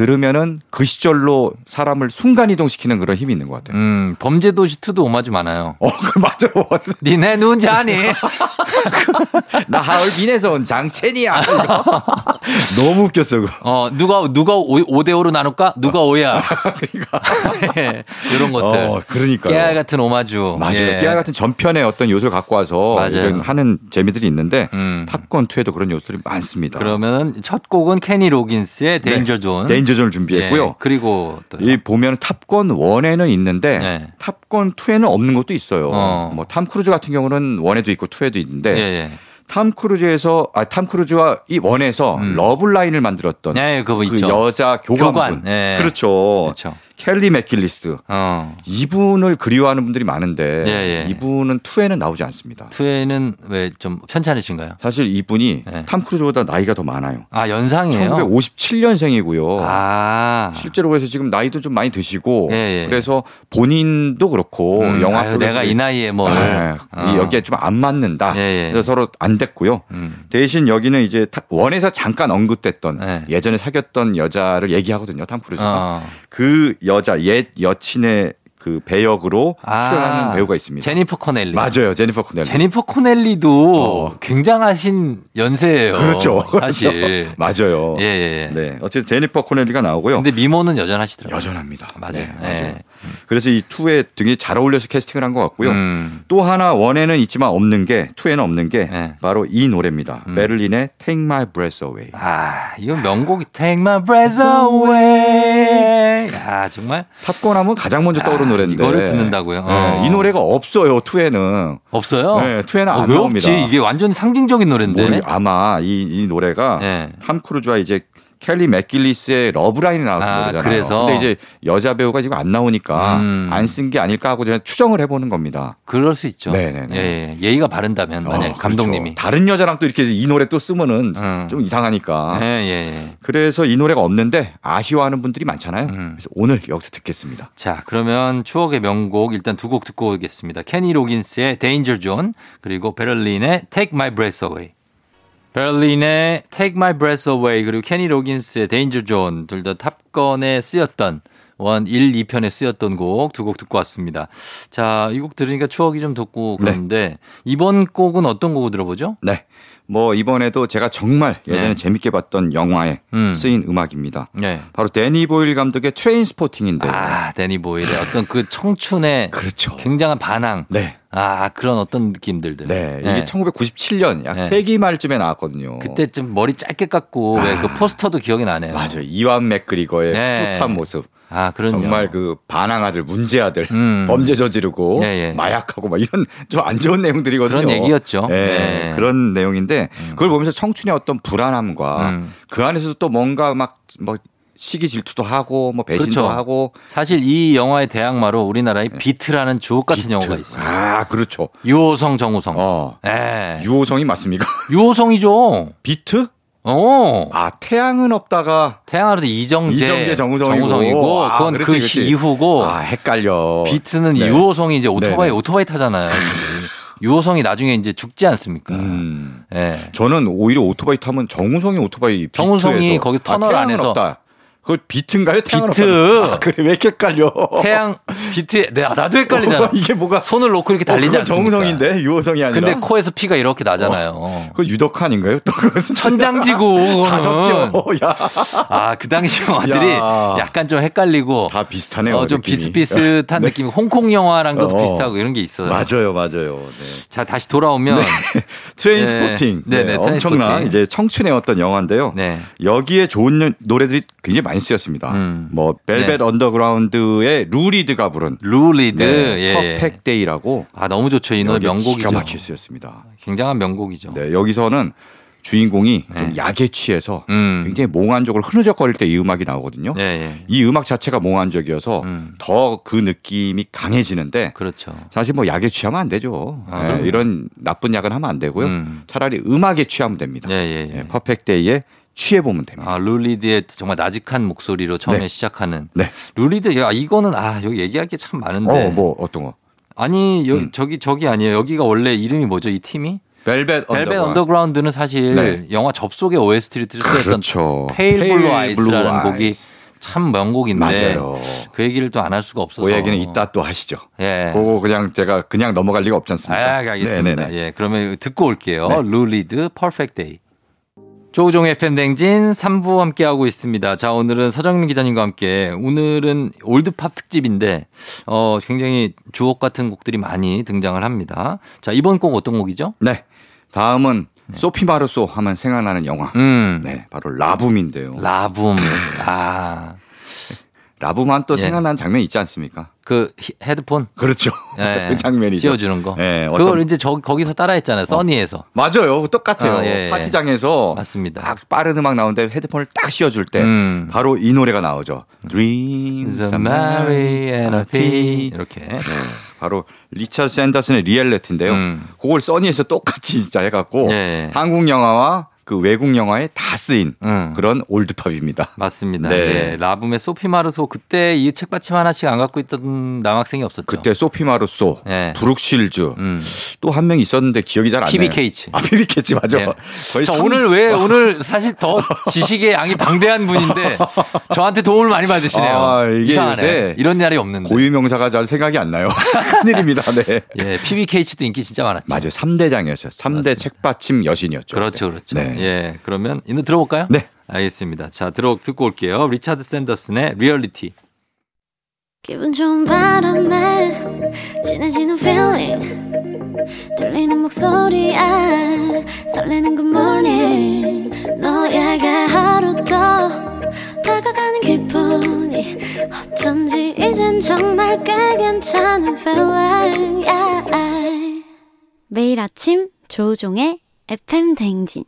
들으면은 그 시절로 사람을 순간 이동시키는 그런 힘이 있는 것 같아요. 음, 범죄도시 2도 오마주 많아요. 어, 그 맞아. 니 내 누군지 아니? 나 하얼빈에서 온 장첸이야. 너무 웃겼어. 그거. 어, 누가, 누가 5대 5로 나눌까? 누가 5야? 예, 이런 것들. 그러니까. 어, 그러니까요. 깨알 같은 오마주. 맞아요. 예. 깨알 같은 전편의 어떤 요소를 갖고 와서 하는 재미들이 있는데 음. 탑건 2에도 그런 요소들이 많습니다. 그러면은 첫 곡은 케니 로긴스의 Danger Zone. 네. Danger Zone을 준비했고요. 예, 그리고 또 이 보면 탑건 1에는 있는데 네. 탑건 2에는 없는 것도 있어요. 어. 뭐탐 크루즈 같은 경우는 1에도 있고 2에도 있는데 예, 예. 탐 크루즈에서 아 탐 크루즈와 이 one에서 음. 러브 라인을 만들었던 예, 그 있죠. 여자 교관분 교관. 예. 그렇죠. 그렇죠. 켈리 맥길리스 어. 이분을 그리워하는 분들이 많은데 예, 예. 이분은 2에는 나오지 않습니다. two에는 왜 좀 편찮으신가요? 사실 이분이 예. 탐 크루즈보다 나이가 더 많아요. 아, 연상이에요? 1957년생이고요. 아. 실제로 그래서 지금 나이도 좀 많이 드시고 예, 예. 그래서 본인도 그렇고 음, 영화 아유, 내가 이 나이에 뭘. 네, 어. 이 여기에 좀 안 맞는다. 예, 예. 그래서 서로 안 됐고요. 음. 대신 여기는 이제 탑 one에서 잠깐 언급됐던 네. 예전에 사귀었던 여자를 얘기하거든요. 탐 크루즈가 어. 그 여자 옛 여친의 그 배역으로 아. 출연하는 배우가 있습니다. 제니퍼 코넬리. 맞아요, 제니퍼 코넬리. 제니퍼 코넬리도 어. 굉장하신 연세예요. 그렇죠, 사실. 맞아요. 예, 예, 예. 네, 어쨌든 제니퍼 코넬리가 나오고요. 근데 미모는 여전하시더라고요. 여전합니다. 맞아요. 네, 예. 그래서 이 two에 되게 잘 어울려서 캐스팅을 한 것 같고요. 음. 또 하나 one에는 있지만 없는 게 two에는 없는 게 네. 바로 이 노래입니다. 음. 베를린의 Take My Breath Away. 아, 이거 명곡이 Take My Breath Away. 야, 정말 탑건하면 가장 먼저 떠오르는 아, 노래인데 이거를 듣는다고요? 어. 네, 이 노래가 없어요. two에는 없어요? 네, two에는 어, 안 왜 나옵니다. 없지? 이게 완전 상징적인 노래인데. 아마 이, 이 노래가 네. 탐 크루즈와 이제 켈리 맥길리스의 러브라인이 나왔던 아, 노래잖아요. 그래서? 근데 이제 여자 배우가 지금 안 나오니까 음. 안쓴 게 아닐까 하고 제가 추정을 해보는 겁니다. 그럴 수 있죠. 네네네. 예, 예. 예의가 바른다면 만약 어, 감독님이. 그렇죠. 다른 여자랑 또 이렇게 이 노래 또 쓰면은 음. 좀 이상하니까. 예, 예, 예. 그래서 이 노래가 없는데 아쉬워하는 분들이 많잖아요. 음. 그래서 오늘 여기서 듣겠습니다. 자, 그러면 추억의 명곡 일단 두 곡 듣고 오겠습니다. 케니 로긴스의 Danger Zone 그리고 베를린의 Take My Breath Away. 베를린의 Take My Breath Away 그리고 케니 로긴스의 Danger Zone 둘 다 탑건에 쓰였던 one 1, 2편에 쓰였던 곡 두 곡 듣고 왔습니다. 자, 이 곡 들으니까 추억이 좀 돋고 그러는데 이번 곡은 어떤 곡을 들어보죠? 네. 뭐 이번에도 제가 정말 예전에 네. 재밌게 봤던 영화에 음. 쓰인 음악입니다. 네. 바로 데니 보일 감독의 트레인 스포팅인데. 아, 데니 보일의 어떤 그 청춘의 그렇죠. 굉장한 반항. 네. 아, 그런 어떤 느낌들들. 네. 이게 1997년 약 네. 세기 말쯤에 나왔거든요. 그때 좀 머리 짧게 깎고 왜그 포스터도 기억이 나네요. 맞아요. 이완 맥그리거의 네. 풋풋한 모습. 아, 그럼요. 정말 그 반항아들, 문제아들, 음. 범죄 저지르고 예, 예. 마약하고 막 이런 좀 안 좋은 내용들이거든요. 그런 얘기였죠. 예, 네. 그런 내용인데 그걸 보면서 청춘의 어떤 불안함과 음. 그 안에서도 또 뭔가 막뭐 시기 질투도 하고 뭐 배신도 그렇죠. 하고 사실 이 영화의 대항마로 우리나라에 비트라는 주옥 같은 영화가 있어요. 아, 그렇죠. 유호성, 정우성. 어. 예. 유호성이 맞습니까? 유호성이죠. 비트? 어. 아, 태양은 없다가 태양하루도 이정재, 이정재, 정우성이고. 정우성이고 아, 그건 그렇지, 그 그렇지. 이후고 아, 헷갈려. 비트는 네. 유호성이 이제 오토바이 네네. 오토바이 타잖아요. 유호성이 나중에 이제 죽지 않습니까? 음. 예. 저는 오히려 오토바이 타면 정우성이 오토바이 정우성이. 거기 터널 아, 태양은 안에서. 없다. 그걸 비트인가요? 태양은 비트. 아, 그래 왜 이렇게 헷갈려? 태양 비트 네, 나도 헷갈리잖아. 어, 이게 뭐가 손을 놓고 이렇게 달리지 어, 않습니까? 정우성인데 유호성이 아니라. 근데 코에서 피가 이렇게 나잖아요. 그 유덕화 아닌가요? 또 천장지구 다 그거는. 섞여. 야, 아, 그 당시 영화들이 야. 약간 좀 헷갈리고 다 비슷하네요. 어, 좀 느낌이. 비슷비슷한 느낌. 홍콩 영화랑도 어. 비슷하고 이런 게 있어요. 맞아요, 맞아요. 네. 자, 다시 돌아오면 트레인 네. 스포팅. 네, 네, 트레인 엄청난 스포팅. 이제 청춘의 어떤 영화인데요. 네. 여기에 좋은 노래들이 굉장히 많이 쓰였습니다. 음. 뭐 벨벳 네. 언더그라운드의 루리드가 부른 루리드 네, 예. Perfect Day라고 아, 너무 좋죠. 이 노래 명곡이죠. 기가 막히게 쓰였습니다. 굉장한 명곡이죠. 네, 여기서는 주인공이 좀 네. 약에 취해서 음. 굉장히 몽환적으로 흐느적거릴 때 이 음악이 나오거든요. 예, 예. 이 음악 자체가 몽환적이어서 음. 더그 느낌이 강해지는데 그렇죠. 사실 뭐 약에 취하면 안 되죠. 아, 네. 이런 나쁜 약은 하면 안 되고요. 음. 차라리 음악에 취하면 됩니다. 예, 예, 예. 예, Perfect Day에 취해 보면 됩니다. 아, 루리드의 정말 나직한 목소리로 처음에 네. 시작하는. 네. 루리드, 야, 이거는, 아, 여기 얘기할 게 참 많은데. 어, 뭐 어떤 거? 아니, 여, 음. 저기, 저기 아니에요. 여기가 원래 이름이 뭐죠, 이 팀이? 벨벳 벨벳 언더그라운드. 언더그라운드는 사실 네. 영화 접속의 OST를 쓰였던 그렇죠. 페일 블루 Pale 아이스라는 곡이. 참 명곡인데 맞아요. 그 얘기를 또 안 할 수가 없어서 그 얘기는 이따 또 하시죠. 예. 그거 그냥 제가 그냥 넘어갈 리가 없지 아, 않습니까? 알겠습니다. 네네네. 예. 그러면 듣고 올게요. 네. 루리드 Perfect Day. 조우종 FM 댕진 3부 함께하고 있습니다. 자, 오늘은 서정민 기자님과 함께 오늘은 올드팝 특집인데 어, 굉장히 주옥 같은 곡들이 많이 등장을 합니다. 자, 이번 곡 어떤 곡이죠? 네. 다음은 소피 마르소 하면 생각나는 영화. 음. 네, 바로 라붐인데요. 라붐. 아. 라붐한 또 예. 생각나는 장면이 있지 않습니까? 그 히- 헤드폰 그렇죠. 예. 그 장면이죠. 씌워주는 거. 예, 그걸 어떤 이제 저 거기서 따라했잖아요. 써니에서. 맞아요. 똑같아요. 아, 예, 예. 파티장에서 맞습니다. 딱 빠른 음악 나오는데 헤드폰을 딱 씌워줄 때 음. 바로 이 노래가 나오죠. Dreams are Mary and a P 이렇게. 네, 바로 리처드 샌더슨의 Reality인데요. 음. 그걸 써니에서 똑같이 진짜 해갖고 예. 한국 영화와 그 외국 영화에 다 쓰인 음. 그런 올드팝입니다. 맞습니다. 네. 예, 라붐의 소피 마르소 그때 이 책받침 하나씩 안 갖고 있던 남학생이 없었죠. 그때 소피 마르소, 예. 브룩 쉴즈 음. 또 한 명 있었는데 기억이 잘 안 나요. 피비 케이츠. 아 피비 케이츠 맞아. 예. 거의 자, 삼- 오늘 왜 오늘 사실 더 지식의 양이 방대한 분인데 저한테 도움을 많이 받으시네요. 아, 이게 이상하네. 이런 날이 없는데. 고유 명사가 잘 생각이 안 나요. 큰일입니다. 네. 예, 피비 케이츠도 인기 진짜 많았죠. 맞아요. 3대장이었어요. 3대 책받침 여신이었죠. 그렇죠, 그렇죠. 네. 예, 그러면 이 노래 들어볼까요? 네. 알겠습니다. 자, 들어 듣고 올게요. 리차드 샌더슨의 리얼리티. 기분 좋은 바람에 진해지는 feeling 들리는 목소리에 설레는 good morning 너에게 하루 더 다가가는 기분이 어쩐지 이젠 정말 꽤 괜찮은 feeling yeah. 매일 아침 조우종의 FM 대행진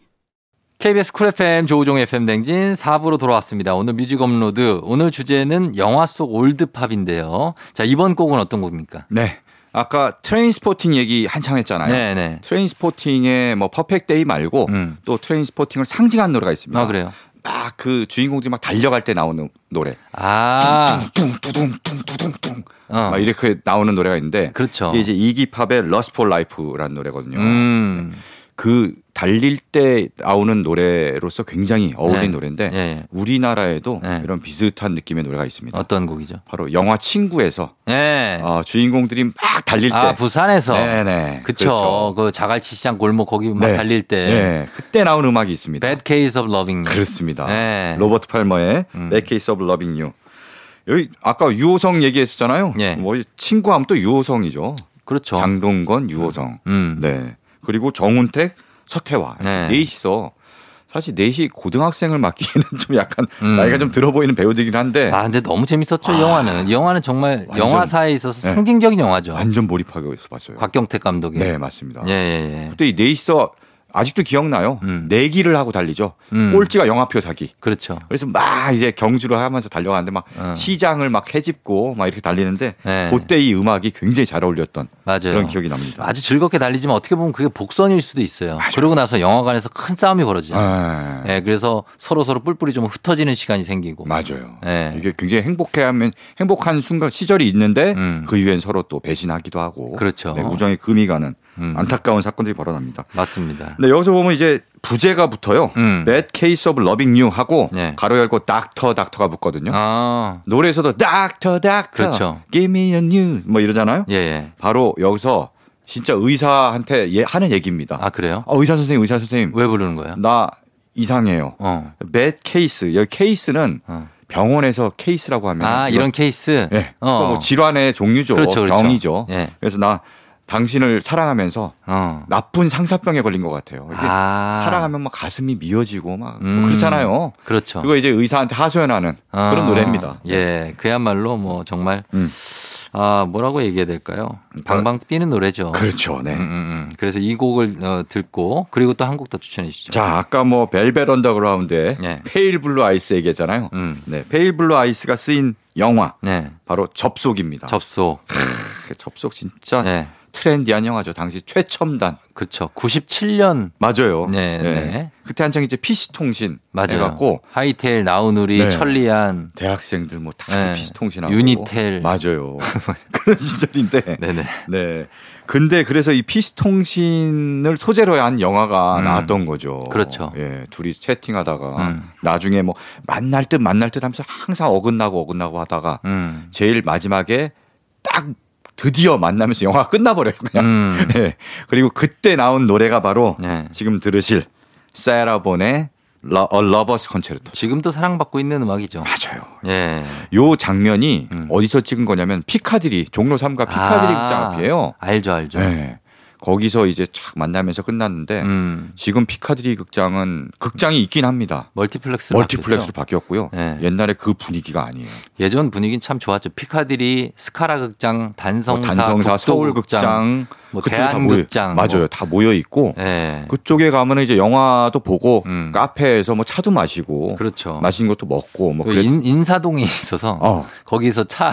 KBS 쿨 FM 조우종 FM 대행진 4부로 돌아왔습니다. 오늘 뮤직 업로드. 오늘 주제는 영화 속 올드팝인데요. 자, 이번 곡은 어떤 곡입니까? 네. 아까 트레인 스포팅 얘기 한창 했잖아요. 네, 네. 트레인 스포팅의 뭐 Perfect Day 말고 음. 또 트레인 스포팅을 상징한 노래가 있습니다. 아, 그래요? 막 그 주인공들이 막 달려갈 때 나오는 노래. 아, 뚱뚱뚱뚱뚱뚱. 어. 막 이렇게 나오는 노래가 있는데 그렇죠. 이게 이제 이기팝의 Lust for Life라는 노래거든요. 음. 그 달릴 때 나오는 노래로서 굉장히 어울리는 네. 노래인데 예, 예. 우리나라에도 네. 이런 비슷한 느낌의 노래가 있습니다. 어떤 곡이죠? 바로 영화 친구에서 예. 어, 주인공들이 막 달릴 때 아 부산에서. 네네 그쵸. 그 자갈치 시장 골목 거기 막 네. 달릴 때. 네. 그때 나온 음악이 있습니다. Bad Case of Loving You. 그렇습니다. 네. 로버트 팔머의 음. Bad Case of Loving You. 여기 아까 유호성 얘기했었잖아요. 예. 뭐 친구하면 또 유호성이죠. 그렇죠. 장동건, 유호성. 음. 네. 그리고 정운택, 서태화. 네. 넷이서 사실 넷이 고등학생을 맡기에는 좀 약간 음. 나이가 좀 들어 보이는 배우들이긴 한데 아 근데 너무 재밌었죠 영화는. 이 영화는 정말 완전- 영화사에 있어서 네. 상징적인 영화죠. 완전 몰입하고 봤어요. 곽경택 감독이. 네, 맞습니다. 예, 예, 예. 그때 이 넷이서 아직도 기억나요. 음. 내기를 하고 달리죠. 음. 꼴찌가 영화표 사기. 그렇죠. 그래서 막 이제 경주를 하면서 달려가는데 막 어. 시장을 막 해집고 막 이렇게 달리는데 네. 그때 이 음악이 굉장히 잘 어울렸던 맞아요. 그런 기억이 납니다. 아주 즐겁게 달리지만 어떻게 보면 그게 복선일 수도 있어요. 그러고 나서 영화관에서 큰 싸움이 벌어지잖아요. 아, 예, 그래서 서로 서로 뿔뿔이 좀 흩어지는 시간이 생기고. 맞아요. 네. 이게 굉장히 행복해하면 행복한 순간 시절이 있는데 음. 그 이후엔 서로 또 배신하기도 하고 그렇죠. 네, 우정의 금이 가는 음. 안타까운 사건들이 벌어납니다. 맞습니다. 근데 여기서 보면 이제 부제가 붙어요. 음. Bad Case of Loving You 하고 네. 가로 열고 닥터 닥터가 붙거든요. 아, 노래에서도 닥터 닥터 그렇죠. Give me a news 뭐 이러잖아요. 예, 예. 바로 여기서 진짜 의사한테 예- 하는 얘기입니다. 아, 그래요? 어, 의사 선생님, 의사 선생님, 왜 부르는 거예요? 나 이상해요. 어. bad case. 여기 케이스는 어. 병원에서 케이스라고 하면 아, 이런 케이스? 예, 어. 뭐 질환의 종류죠. 그렇죠, 그렇죠. 병이죠. 예. 그래서 나 당신을 사랑하면서 어. 나쁜 상사병에 걸린 것 같아요. 아. 사랑하면 막 가슴이 미어지고 막 음. 그렇잖아요. 그렇죠. 그거 이제 의사한테 하소연하는 아, 그런 노래입니다. 예, 그야말로 뭐 정말 음. 아 뭐라고 얘기해야 될까요? 방방 뛰는 노래죠. 그렇죠. 네. 음, 음, 음. 그래서 이 곡을 어, 듣고 그리고 또 한 곡 더 추천해 주시죠. 자, 아까 뭐 벨벳 언더그라운드의 예. Pale Blue Eyes 얘기했잖아요. 음. 네, Pale Blue Eyes가 쓰인 영화 네, 바로 접속입니다. 접속. 그 접속 진짜 네, 트렌디한 영화죠. 당시 최첨단. 그렇죠. 97년 맞아요. 네, 네. 그때 한창 이제 PC 통신 맞아요. 해갖고 하이텔, 나우누리, 네. 천리안. 대학생들 뭐 다들 네. PC 통신하고 유니텔. 맞아요. 그런 시절인데. 네네. 네. 근데 그래서 이 PC 통신을 소재로 한 영화가 음. 나왔던 거죠. 그렇죠. 예, 둘이 채팅하다가 음. 나중에 뭐 만날 듯 만날 듯 하면서 항상 어긋나고 어긋나고 하다가 음. 제일 마지막에 딱 드디어 만나면서 영화가 끝나버려요. 그냥. 음. 네. 그리고 그때 나온 노래가 바로 네. 지금 들으실 사라 본의 러, 어, Lover's Concerto. 지금도 사랑받고 있는 음악이죠. 맞아요. 예. 요 장면이 음. 어디서 찍은 거냐면 피카디리 종로 3가 피카디리 아, 극장 앞이에요. 알죠, 알죠. 네. 거기서 이제 착 만나면서 끝났는데 음. 지금 피카디리 극장은 극장이 있긴 합니다. 멀티플렉스로 멀티플렉스로. 바뀌었고요. 네. 옛날에 그 분위기가 아니에요. 예전 분위기는 참 좋았죠. 피카디리, 스카라 극장, 단성사, 뭐 단성사, 국도 서울 극장, 뭐 대한극장, 모여, 맞아요. 뭐. 다 모여 있고 예. 그쪽에 가면 이제 영화도 보고 음. 카페에서 뭐 차도 마시고 그렇죠. 맛있는 것도 먹고 뭐그 그래. 인, 인사동이 있어서 어. 거기서 차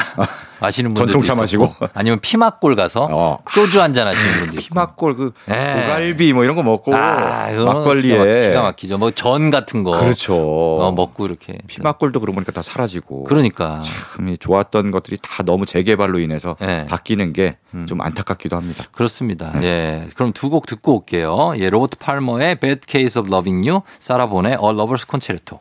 마시는 분들도 전통차 있었고, 마시고. 아니면 피맛골 가서 어. 소주 한 잔 하시는 분도 있고. 피맛골 그 네. 고갈비 뭐 이런 거 먹고 아, 막, 막걸리에 기가 막히죠. 뭐 전 같은 거 그렇죠. 어, 먹고 이렇게 피맛골도 그러고 보니까 다 사라지고 그러니까 참 좋았던 것들이 다 너무 재개발로 인해서 네. 바뀌는 게 음. 좀 안타깝기도 합니다. 그렇습니다. 네. 예. 그럼 두 곡 듣고 올게요. 예, 로버트 팔머의 Bad Case of Loving You, 사라 본의 A Lover's Concerto.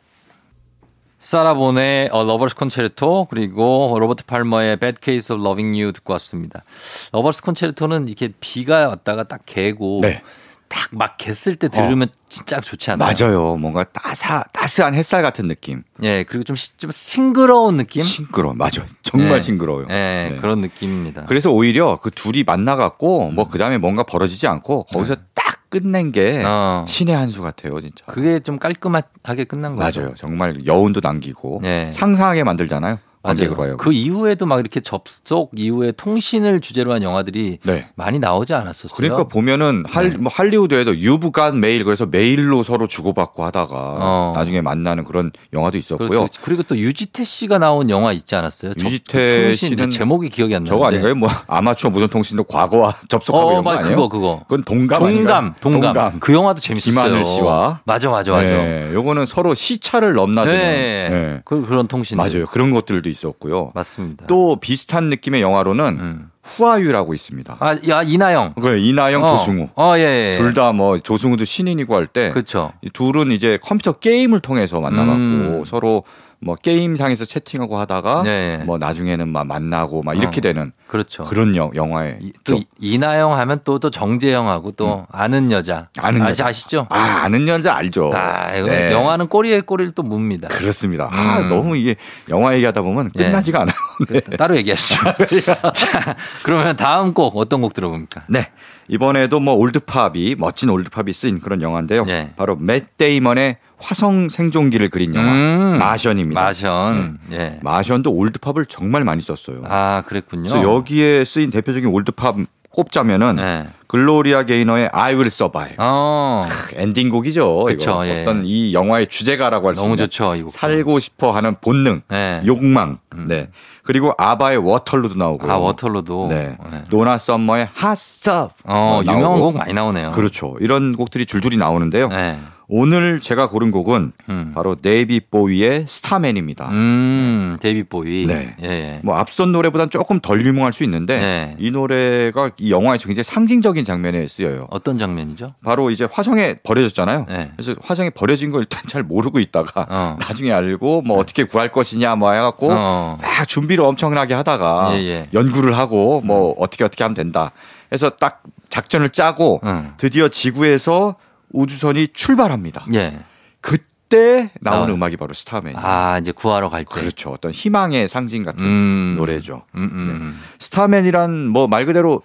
사라 본의 A Lover's Concerto 그리고 로버트 팔머의 Bad Case of Loving You 듣고 왔습니다. Lover's Concerto는 이렇게 비가 왔다가 딱 개고 네. 딱 막 갰을 때 들으면 진짜 좋지 않나요? 맞아요. 뭔가 따사 따스한 햇살 같은 느낌. 예, 그리고 좀, 시- 좀 싱그러운 느낌? 싱그러워. 맞아요. 정말 예. 싱그러워요. 예, 네. 그런 느낌입니다. 그래서 오히려 그 둘이 만나갖고 뭐 그 다음에 뭔가 벌어지지 않고 거기서 딱 끝낸 게 네. 어. 신의 한 수 같아요, 진짜. 그게 좀 깔끔하게 끝난 거죠. 맞아요. 정말 여운도 남기고 네. 상상하게 만들잖아요. 관객으로 맞아요. 하여금. 그 이후에도 막 이렇게 접속 이후에 통신을 주제로 한 영화들이 네. 많이 나오지 않았었어요. 그러니까 보면은 할, 네. 뭐 할리우드에도 You've Got Mail 그래서 메일로 서로 주고받고 하다가 어. 나중에 만나는 그런 영화도 있었고요. 수 있지. 그리고 또 유지태 씨가 나온 영화 있지 않았어요? 접- 유지태 통신, 씨는 제목이 기억이 안 나는데. 저거 아닌가요? 뭐 아마추어 무선 통신도 과거와 접속하고 어, 이런 거. 아니에요? 그거 그거. 그건 동감 동감, 아닌가요? 동감, 그 영화도 재밌었어요. 김하늘 씨와 맞아, 맞아, 맞아. 네, 요거는 서로 시차를 넘나드는 네. 네. 그 그런 통신. 맞아요. 그런 것들도 있었고요. 맞습니다. 또 비슷한 느낌의 영화로는 음. 후아유라고 있습니다. 아, 야, 이나영. 그 이나영, 어. 조승우. 어, 예, 예. 둘 다 뭐 조승우도 신인이고 할 때 그렇죠. 이 둘은 이제 컴퓨터 게임을 통해서 만나갖고 음. 서로 뭐 게임상에서 채팅하고 하다가 네. 뭐 나중에는 막 만나고 막 이렇게 어. 되는 그렇죠. 그런 영, 영화에 이- 또 좀- 이- 이나영 하면 또 또 정재영하고 또 아는 여자. 음. 아는 아시, 여자. 아시죠? 아, 아는 여자 알죠. 아, 이거 네. 영화는 꼬리에 꼬리를 또 뭅니다. 그렇습니다. 아, 음. 너무 이게 영화 얘기하다 보면 예. 끝나지가 않아요. 네. 따로 얘기하시죠. 자, 그러면 다음 곡 어떤 곡 들어봅니까? 네. 이번에도 뭐 올드팝이 멋진 올드팝이 쓰인 그런 영화인데요. 예. 바로 맷 데이먼의 화성 생존기를 그린 영화 음. 마션입니다. 마션. 예. 마션도 old pop을 정말 많이 썼어요. 아, 그랬군요. 그래서 여기에 쓰인 대표적인 old pop 꼽자면은 네. 글로리아 게이너의 I Will Survive. 어. 엔딩곡이죠. 그쵸. 예. 어떤 이 영화의 주제가라고 할수 너무 있는 좋죠, 이 곡. 살고 싶어 하는 본능, 네. 욕망. 네. 그리고 아바의 Waterloo도 나오고. 아, Waterloo도. 네. 네. 도나 썸머의 Hot Stuff. 어, 유명한 곡 많이 나오네요. 그렇죠. 이런 곡들이 줄줄이 나오는데요. 네. 오늘 제가 고른 곡은 음. 바로 데이비 보위의 Starman입니다. 음, 데이비 보위. 네. 예, 예. 뭐 앞선 노래보다는 조금 덜 유명할 수 있는데 네. 이 노래가 이 영화에서 굉장히 상징적인 장면에 쓰여요. 어떤 장면이죠? 바로 이제 화성에 버려졌잖아요. 네. 그래서 화성에 버려진 걸 일단 잘 모르고 있다가 어. 나중에 알고 뭐 어떻게 구할 것이냐 뭐 해갖고 어. 막 준비를 엄청나게 하다가 예, 예. 연구를 하고 뭐 어떻게 어떻게 하면 된다. 해서 딱 작전을 짜고 응. 드디어 지구에서 우주선이 출발합니다. 예. 그때 나오는. 음악이 바로 스타맨. 아, 이제 구하러 갈 때. 그렇죠. 어떤 희망의 상징 같은 음. 노래죠. 음, 음. 스타맨이란 뭐 말 그대로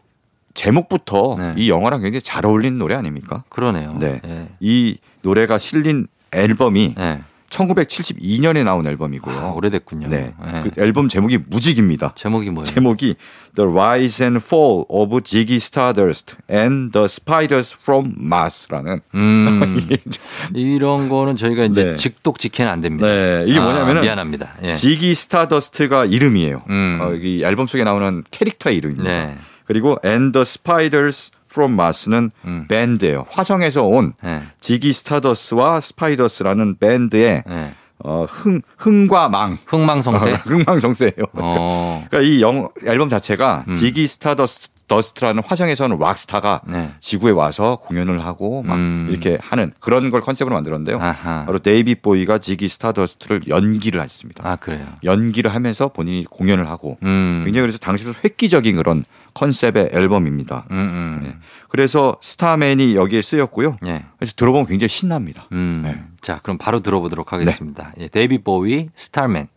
제목부터 네. 이 영화랑 굉장히 잘 어울리는 노래 아닙니까? 그러네요. 네. 예. 이 노래가 실린 앨범이 예. 1972년에 나온 앨범이고요. 아, 오래됐군요. 네. 예. 그 앨범 제목이 무지 깁니다. 제목이 뭐예요? 제목이 The Rise and Fall of Ziggy Stardust and the Spiders from Mars라는 음. 이런 거는 저희가 이제 네. 직독직해는 안 됩니다. 네, 이게 아, 뭐냐면은 미안합니다. 예. 지기 스타더스트가 이름이에요. 음. 어, 이 앨범 속에 나오는 캐릭터의 이름입니다. 네. 그리고 And the Spiders from Mars는 음. 밴드예요. 화성에서 온 예. 지기 스타더스와 스파이더스라는 밴드의 예. 어, 흥 흥과 망 흥망성쇠. 흥망성쇠예요. 어. 그러니까 이 영, 앨범 자체가 음. 지기 스타더스트라는 화성에서 온 rock star가 네. 지구에 와서 공연을 하고 막 음. 이렇게 하는 그런 걸 컨셉으로 만들었는데요. 아하. 바로 데이비 보위가 지기 스타더스트를 연기를 했습니다. 아, 그래요. 연기를 하면서 본인이 공연을 하고 음. 굉장히 그래서 당시도 획기적인 그런 컨셉의 앨범입니다. 음, 음. 네. 그래서 Starman이 여기에 쓰였고요. 예. 그래서 들어보면 굉장히 신납니다. 음. 네. 자, 그럼 바로 들어보도록 하겠습니다. 예, 데이비 보위, Starman.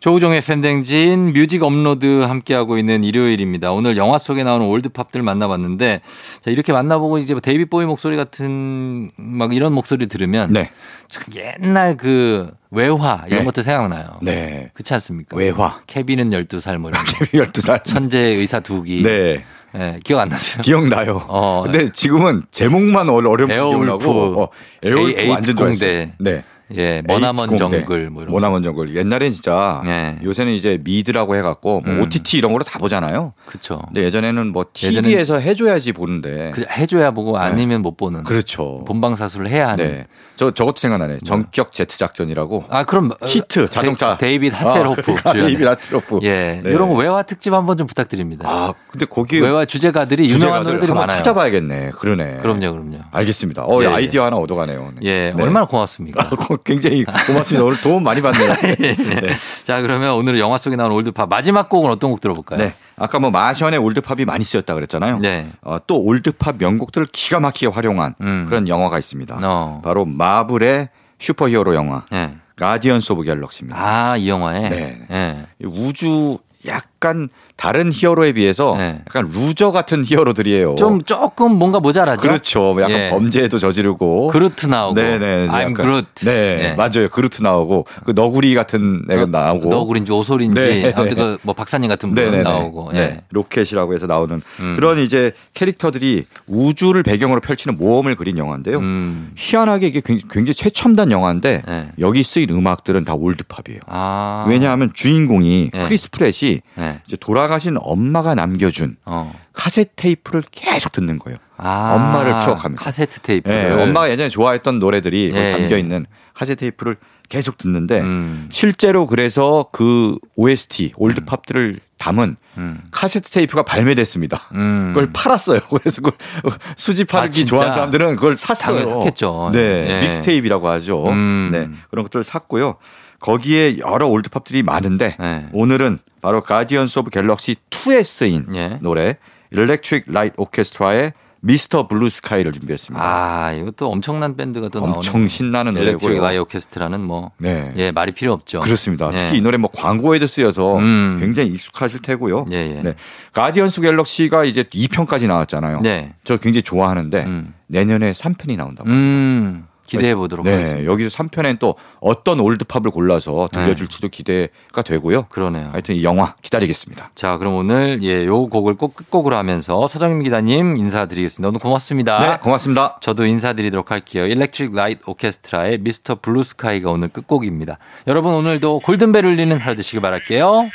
조우종의 FM대행진 뮤직 업로드 함께하고 있는 일요일입니다. 오늘 영화 속에 나오는 old pop들 만나봤는데, 자, 이렇게 만나보고 이제 뭐 데이비 보위 목소리 같은 막 이런 목소리 들으면 네. 참 옛날 그 외화 이런 네. 것도 생각나요. 네. 그렇지 않습니까? 외화. 케빈은 12살 뭐 이런 거. 12살. 천재 의사 두기. 네. 예, 기억 안 나세요? 기억나요. 어. 근데 지금은 제목만 에어울프. 기억나고 어, 에어울프 완전 좋아했어요. 네. 예, 머나먼. 정글 뭐 이런 거. 머나먼 정글. 옛날엔 진짜 네. 요새는 이제 미드라고 해 갖고 뭐 음. OTT 이런 거로 다 보잖아요. 그쵸. 근데 예전에는 뭐 TV에서 해 줘야지 보는데. 그 해 줘야 보고 아니면 못 보는. 그렇죠. 본방 사수를 해야 하는. 네. 저 저것도 생각나네. 전격 제트 작전이라고. 아 그럼 키트 자동차. 데이빗 하셀호프 아, 그러니까. 데이빗 하셀호프. 예, 네. 이런 거 외화 특집 한번 좀 부탁드립니다. 아 근데 거기 외화 주제가들이 유명한 노래들이 많아요. 찾아봐야겠네. 그러네. 그럼요, 그럼요. 알겠습니다. 어 예, 아이디어 하나 얻어가네요. 예, 네. 얼마나 고맙습니까? 아, 굉장히 고맙습니다. 오늘 도움 많이 받네요. 자, 그러면 오늘 영화 속에 나오는 old pop 마지막 곡은 어떤 곡 들어볼까요? 네. 아까 뭐 마션의 old pop이 많이 쓰였다 그랬잖아요. 네. 어, 또 old pop 명곡들을 기가 막히게 활용한 음. 그런 영화가 있습니다. 어. 바로 마블의 슈퍼히어로 영화 예. 가디언스 오브 갤럭시입니다. 아, 이 영화에. 네. 예. 이 우주 약 간 다른 히어로에 비해서 네. 약간 loser 같은 히어로들이에요. 좀 조금 뭔가 모자라죠. 그렇죠. 약간 예. 범죄도 저지르고 그루트 나오고. 네네. I'm 약간- Groot. 네, 예. 맞아요. 그루트 나오고 그 너구리 같은 애가 나오고 너구리인지 오소린지 네. 아무튼 그 뭐 박사님 같은 분 네네네. 나오고. 네. 예. 로켓이라고 해서 나오는 음. 그런 이제 캐릭터들이 우주를 배경으로 펼치는 모험을 그린 영화인데요. 음. 희한하게 이게 굉- 굉장히 최첨단 영화인데 네. 여기 쓰인 음악들은 다 old pop이에요. 아. 왜냐하면 주인공이 네. 크리스 프랫이 네. 이제 돌아가신 엄마가 남겨준 어. 카세트 테이프를 계속 듣는 거예요. 아, 엄마를 추억합니다. 카세트 테이프를. 예, 엄마가 예전에 좋아했던 노래들이 예, 담겨 예. 있는 카세트 테이프를 계속 듣는데 음. 실제로 그래서 그 OST old pop들을 담은 음. 카세트 테이프가 발매됐습니다. 음. 그걸 팔았어요. 그래서 그걸 아, 수집하기 진짜? 좋아하는 사람들은 그걸 샀어요. 당연히 샀겠죠. 네, 예. mixtape라고 하죠. 음. 네, 그런 것들을 샀고요. 거기에 여러 old pop들이 많은데 네. 오늘은 바로 가디언스 오브 갤럭시 2에 쓰인 예. 노래 일렉트릭 라이트 오케스트라의 Mr. Blue Sky를 준비했습니다. 아, 이것도 엄청난 밴드가 또 나오는. 엄청 신나는 일렉트릭 노래고요. 라이트 오케스트라는 뭐 네. 예, 말이 필요 없죠. 그렇습니다. 예. 특히 이 노래 뭐 광고에도 쓰여서 음. 굉장히 익숙하실 테고요. 예, 예. 네. 가디언스 갤럭시가 이제 2편까지 나왔잖아요. 네. 저 굉장히 좋아하는데 음. 내년에 3편이 나온다고. 음. 기대해 보도록 네, 하겠습니다. 여기서 3편엔 또 어떤 old pop을 골라서 들려줄지도 기대가 되고요. 그러네요. 하여튼 이 영화 기다리겠습니다. 자, 그럼 오늘 예, 요 곡을 꼭 끝곡으로 하면서 서정민 기자님 인사드리겠습니다. 오늘 고맙습니다. 네, 고맙습니다. 저도 인사드리도록 할게요. 일렉트릭 라이트 오케스트라의 Mr. Blue Sky가 오늘 끝곡입니다. 여러분 오늘도 골든벨 울리는 하루 되시길 바랄게요.